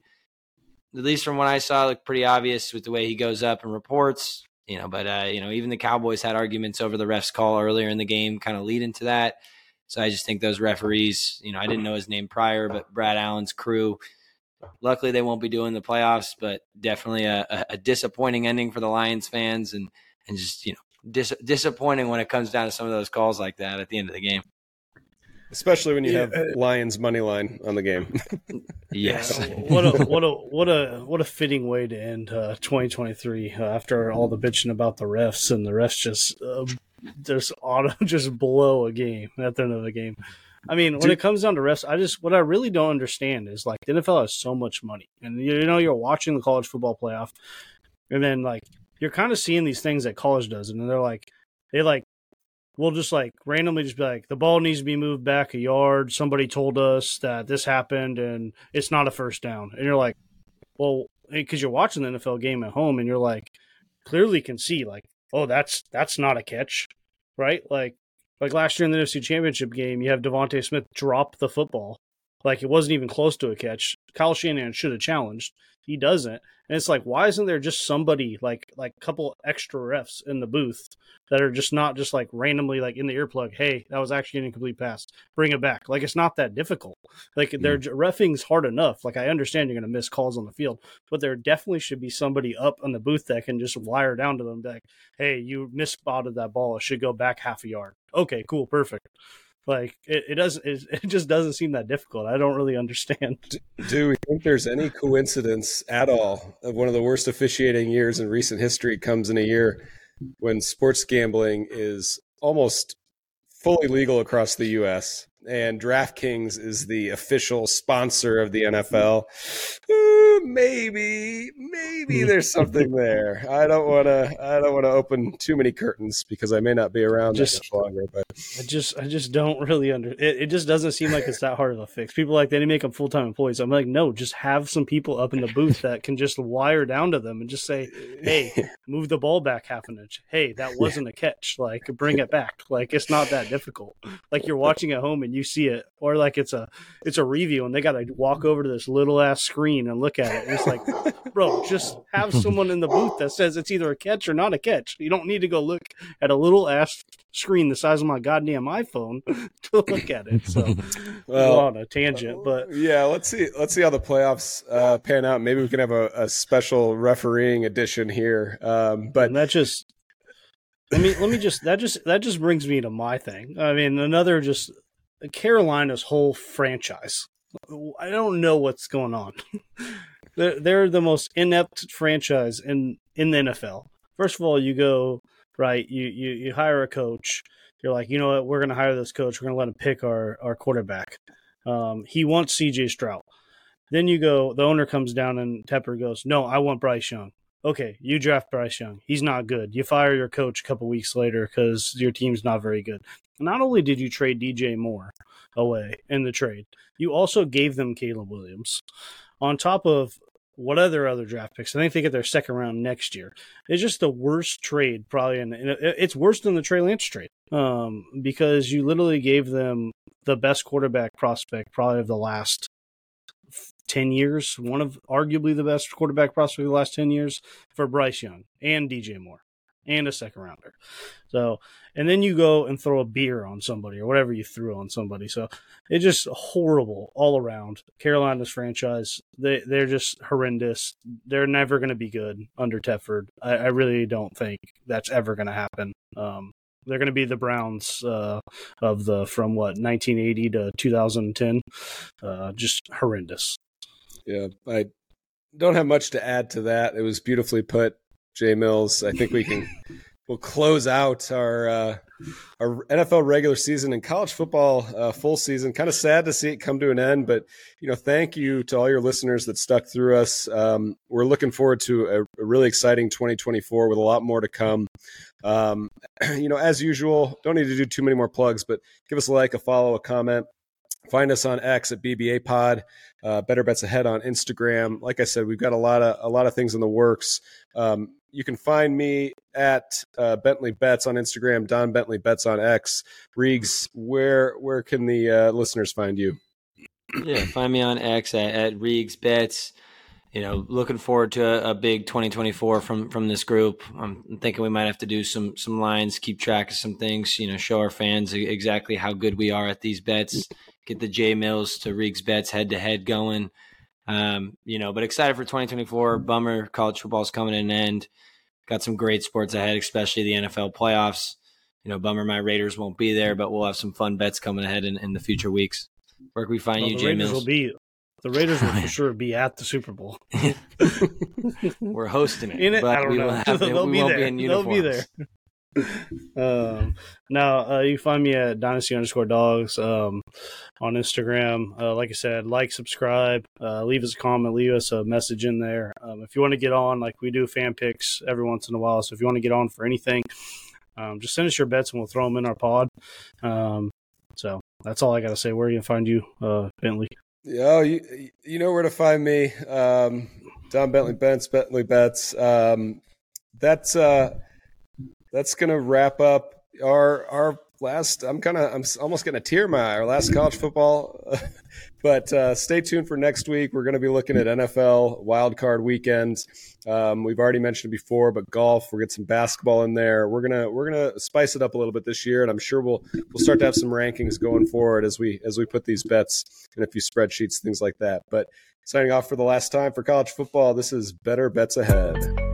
at least from what I saw, it looked pretty obvious with the way he goes up and reports. You know, but uh, you know, even the Cowboys had arguments over the refs call earlier in the game, kind of leading to that. So I just think those referees, you know, I didn't know his name prior, but Brad Allen's crew Luckily, they won't be doing the playoffs, but definitely a, a disappointing ending for the Lions fans, and and just you know dis- disappointing when it comes down to some of those calls like that at the end of the game. Especially when you yeah. have Lions money line on the game. yes. What a what a what a what a fitting way to end uh, 2023 uh, after all the bitching about the refs and the refs just uh, just auto just blow a game at the end of the game. I mean, when Dude. it comes down to refs, I just what I really don't understand is like the NFL has so much money, and you know you're watching the college football playoff, and then like you're kind of seeing these things that college does, and they're like they like we'll just like randomly just be like the ball needs to be moved back a yard. Somebody told us that this happened, and it's not a first down, and you're like, well, because you're watching the NFL game at home, and you're like clearly can see like, oh, that's that's not a catch, right? Like like last year in the NFC Championship game, you have DeVonta Smith drop the football. Like it wasn't even close to a catch. Kyle Shanahan should have challenged. He doesn't. And it's like, why isn't there just somebody like like a couple extra refs in the booth that are just not just like randomly like in the earplug? Hey, that was actually an incomplete pass. Bring it back. Like it's not that difficult. Like mm. they're refing's hard enough. Like I understand you're going to miss calls on the field, but there definitely should be somebody up on the booth that can just wire down to them like, hey, you misspotted that ball. It should go back half a yard. Okay, cool, perfect. Like it, it does. It, it just doesn't seem that difficult. I don't really understand. Do we think there's any coincidence at all of one of the worst officiating years in recent history comes in a year when sports gambling is almost fully legal across the U.S and DraftKings is the official sponsor of the NFL. Uh, maybe, maybe there's something there. I don't want to. I don't want to open too many curtains because I may not be around just much longer. But I just, I just don't really under. It, it just doesn't seem like it's that hard of a fix. People like they didn't make them full time employees. I'm like, no, just have some people up in the booth that can just wire down to them and just say, hey, move the ball back half an inch. Hey, that wasn't a catch. Like, bring it back. Like, it's not that difficult. Like you're watching at home and you see it, or like it's a it's a review and they got to walk over to this little ass screen and look at it. And it's like, bro, just have someone in the booth that says it's either a catch or not a catch. You don't need to go look at a little ass screen the size of my goddamn iPhone to look at it. So, well, on a tangent, but yeah, let's see. Let's see how the playoffs uh, pan out. Maybe we can have a, a special refereeing edition here. Um, but and that just let me let me just that just that just brings me to my thing. I mean, another just Carolina's whole franchise. I don't know what's going on. they're, they're the most inept franchise in in the NFL. First of all, you go right, you you you hire a coach. You're like, you know what? We're going to hire this coach. We're going to let him pick our our quarterback. Um, he wants C.J. Stroud. Then you go. The owner comes down and Tepper goes, "No, I want Bryce Young." Okay, you draft Bryce Young. He's not good. You fire your coach a couple weeks later because your team's not very good. Not only did you trade DJ Moore away in the trade, you also gave them Caleb Williams on top of what other other draft picks. I think they get their second round next year. It's just the worst trade, probably, and it's worse than the Trey Lance trade um, because you literally gave them the best quarterback prospect probably of the last 10 years, one of arguably the best quarterback prospect of the last 10 years for Bryce Young and DJ Moore and a second rounder. So, and then you go and throw a beer on somebody or whatever you threw on somebody. So it's just horrible all around. Carolina's franchise, they, they're just horrendous. They're never going to be good under Tedford. I, I, really don't think that's ever going to happen. Um, they're going to be the Browns uh, of the from what 1980 to 2010. Uh, just horrendous. Yeah, I don't have much to add to that. It was beautifully put. Jay Mills. I think we can we'll close out our uh, our NFL regular season and college football uh, full season. Kind of sad to see it come to an end, but you know, thank you to all your listeners that stuck through us. Um, we're looking forward to a, a, really exciting 2024 with a lot more to come. Um, you know, as usual, don't need to do too many more plugs, but give us a like, a follow, a comment. Find us on X at BBA Pod. Uh, Bettor Bets Ahead on Instagram. Like I said, we've got a lot of a lot of things in the works. Um, you can find me at uh, Bentli Bets on Instagram, Don Bentli Bets on X. Reegs, where where can the uh, listeners find you? Yeah, find me on X at, at Reegs Bets. You know, looking forward to a, a, big 2024 from from this group. I'm thinking we might have to do some some lines, keep track of some things. You know, show our fans exactly how good we are at these bets. Get the J Mills to Reegs Bets head to head going. Um, you know, but excited for 2024. Bummer, college football's coming to an end. Got some great sports ahead, especially the NFL playoffs. You know, bummer my Raiders won't be there, but we'll have some fun bets coming ahead in, in the future weeks. Where can we find well, you, Jay Mills? Will be, the Raiders will for sure be at the Super Bowl. We're hosting it, in it? but we will have They'll we be won't there. be in uniforms. They'll be there um, now uh, you find me at dynasty underscore dogs um, on Instagram. Uh, like I said, like, subscribe, uh, leave us a comment, leave us a message in there. Um, if you want to get on, like we do fan picks every once in a while. So if you want to get on for anything, um, just send us your bets and we'll throw them in our pod. Um, so that's all I got to say. Where you can find you, uh, Bentli? Yeah, oh, you you know where to find me. Um, Don Bentli Bets, Bentli Bets. That's uh that's to wrap up our our last. I'm kind of I'm almost getting a tear my. Our last college football, but uh, stay tuned for next week. We're to be looking at NFL wild card weekends. Um, we've already mentioned before, but golf. We'll get some basketball in there. We're gonna we're gonna spice it up a little bit this year, and I'm sure we'll we'll start to have some rankings going forward as we as we put these bets in a few spreadsheets, things like that. But signing off for the last time for college football. This is Bettor Bets Ahead.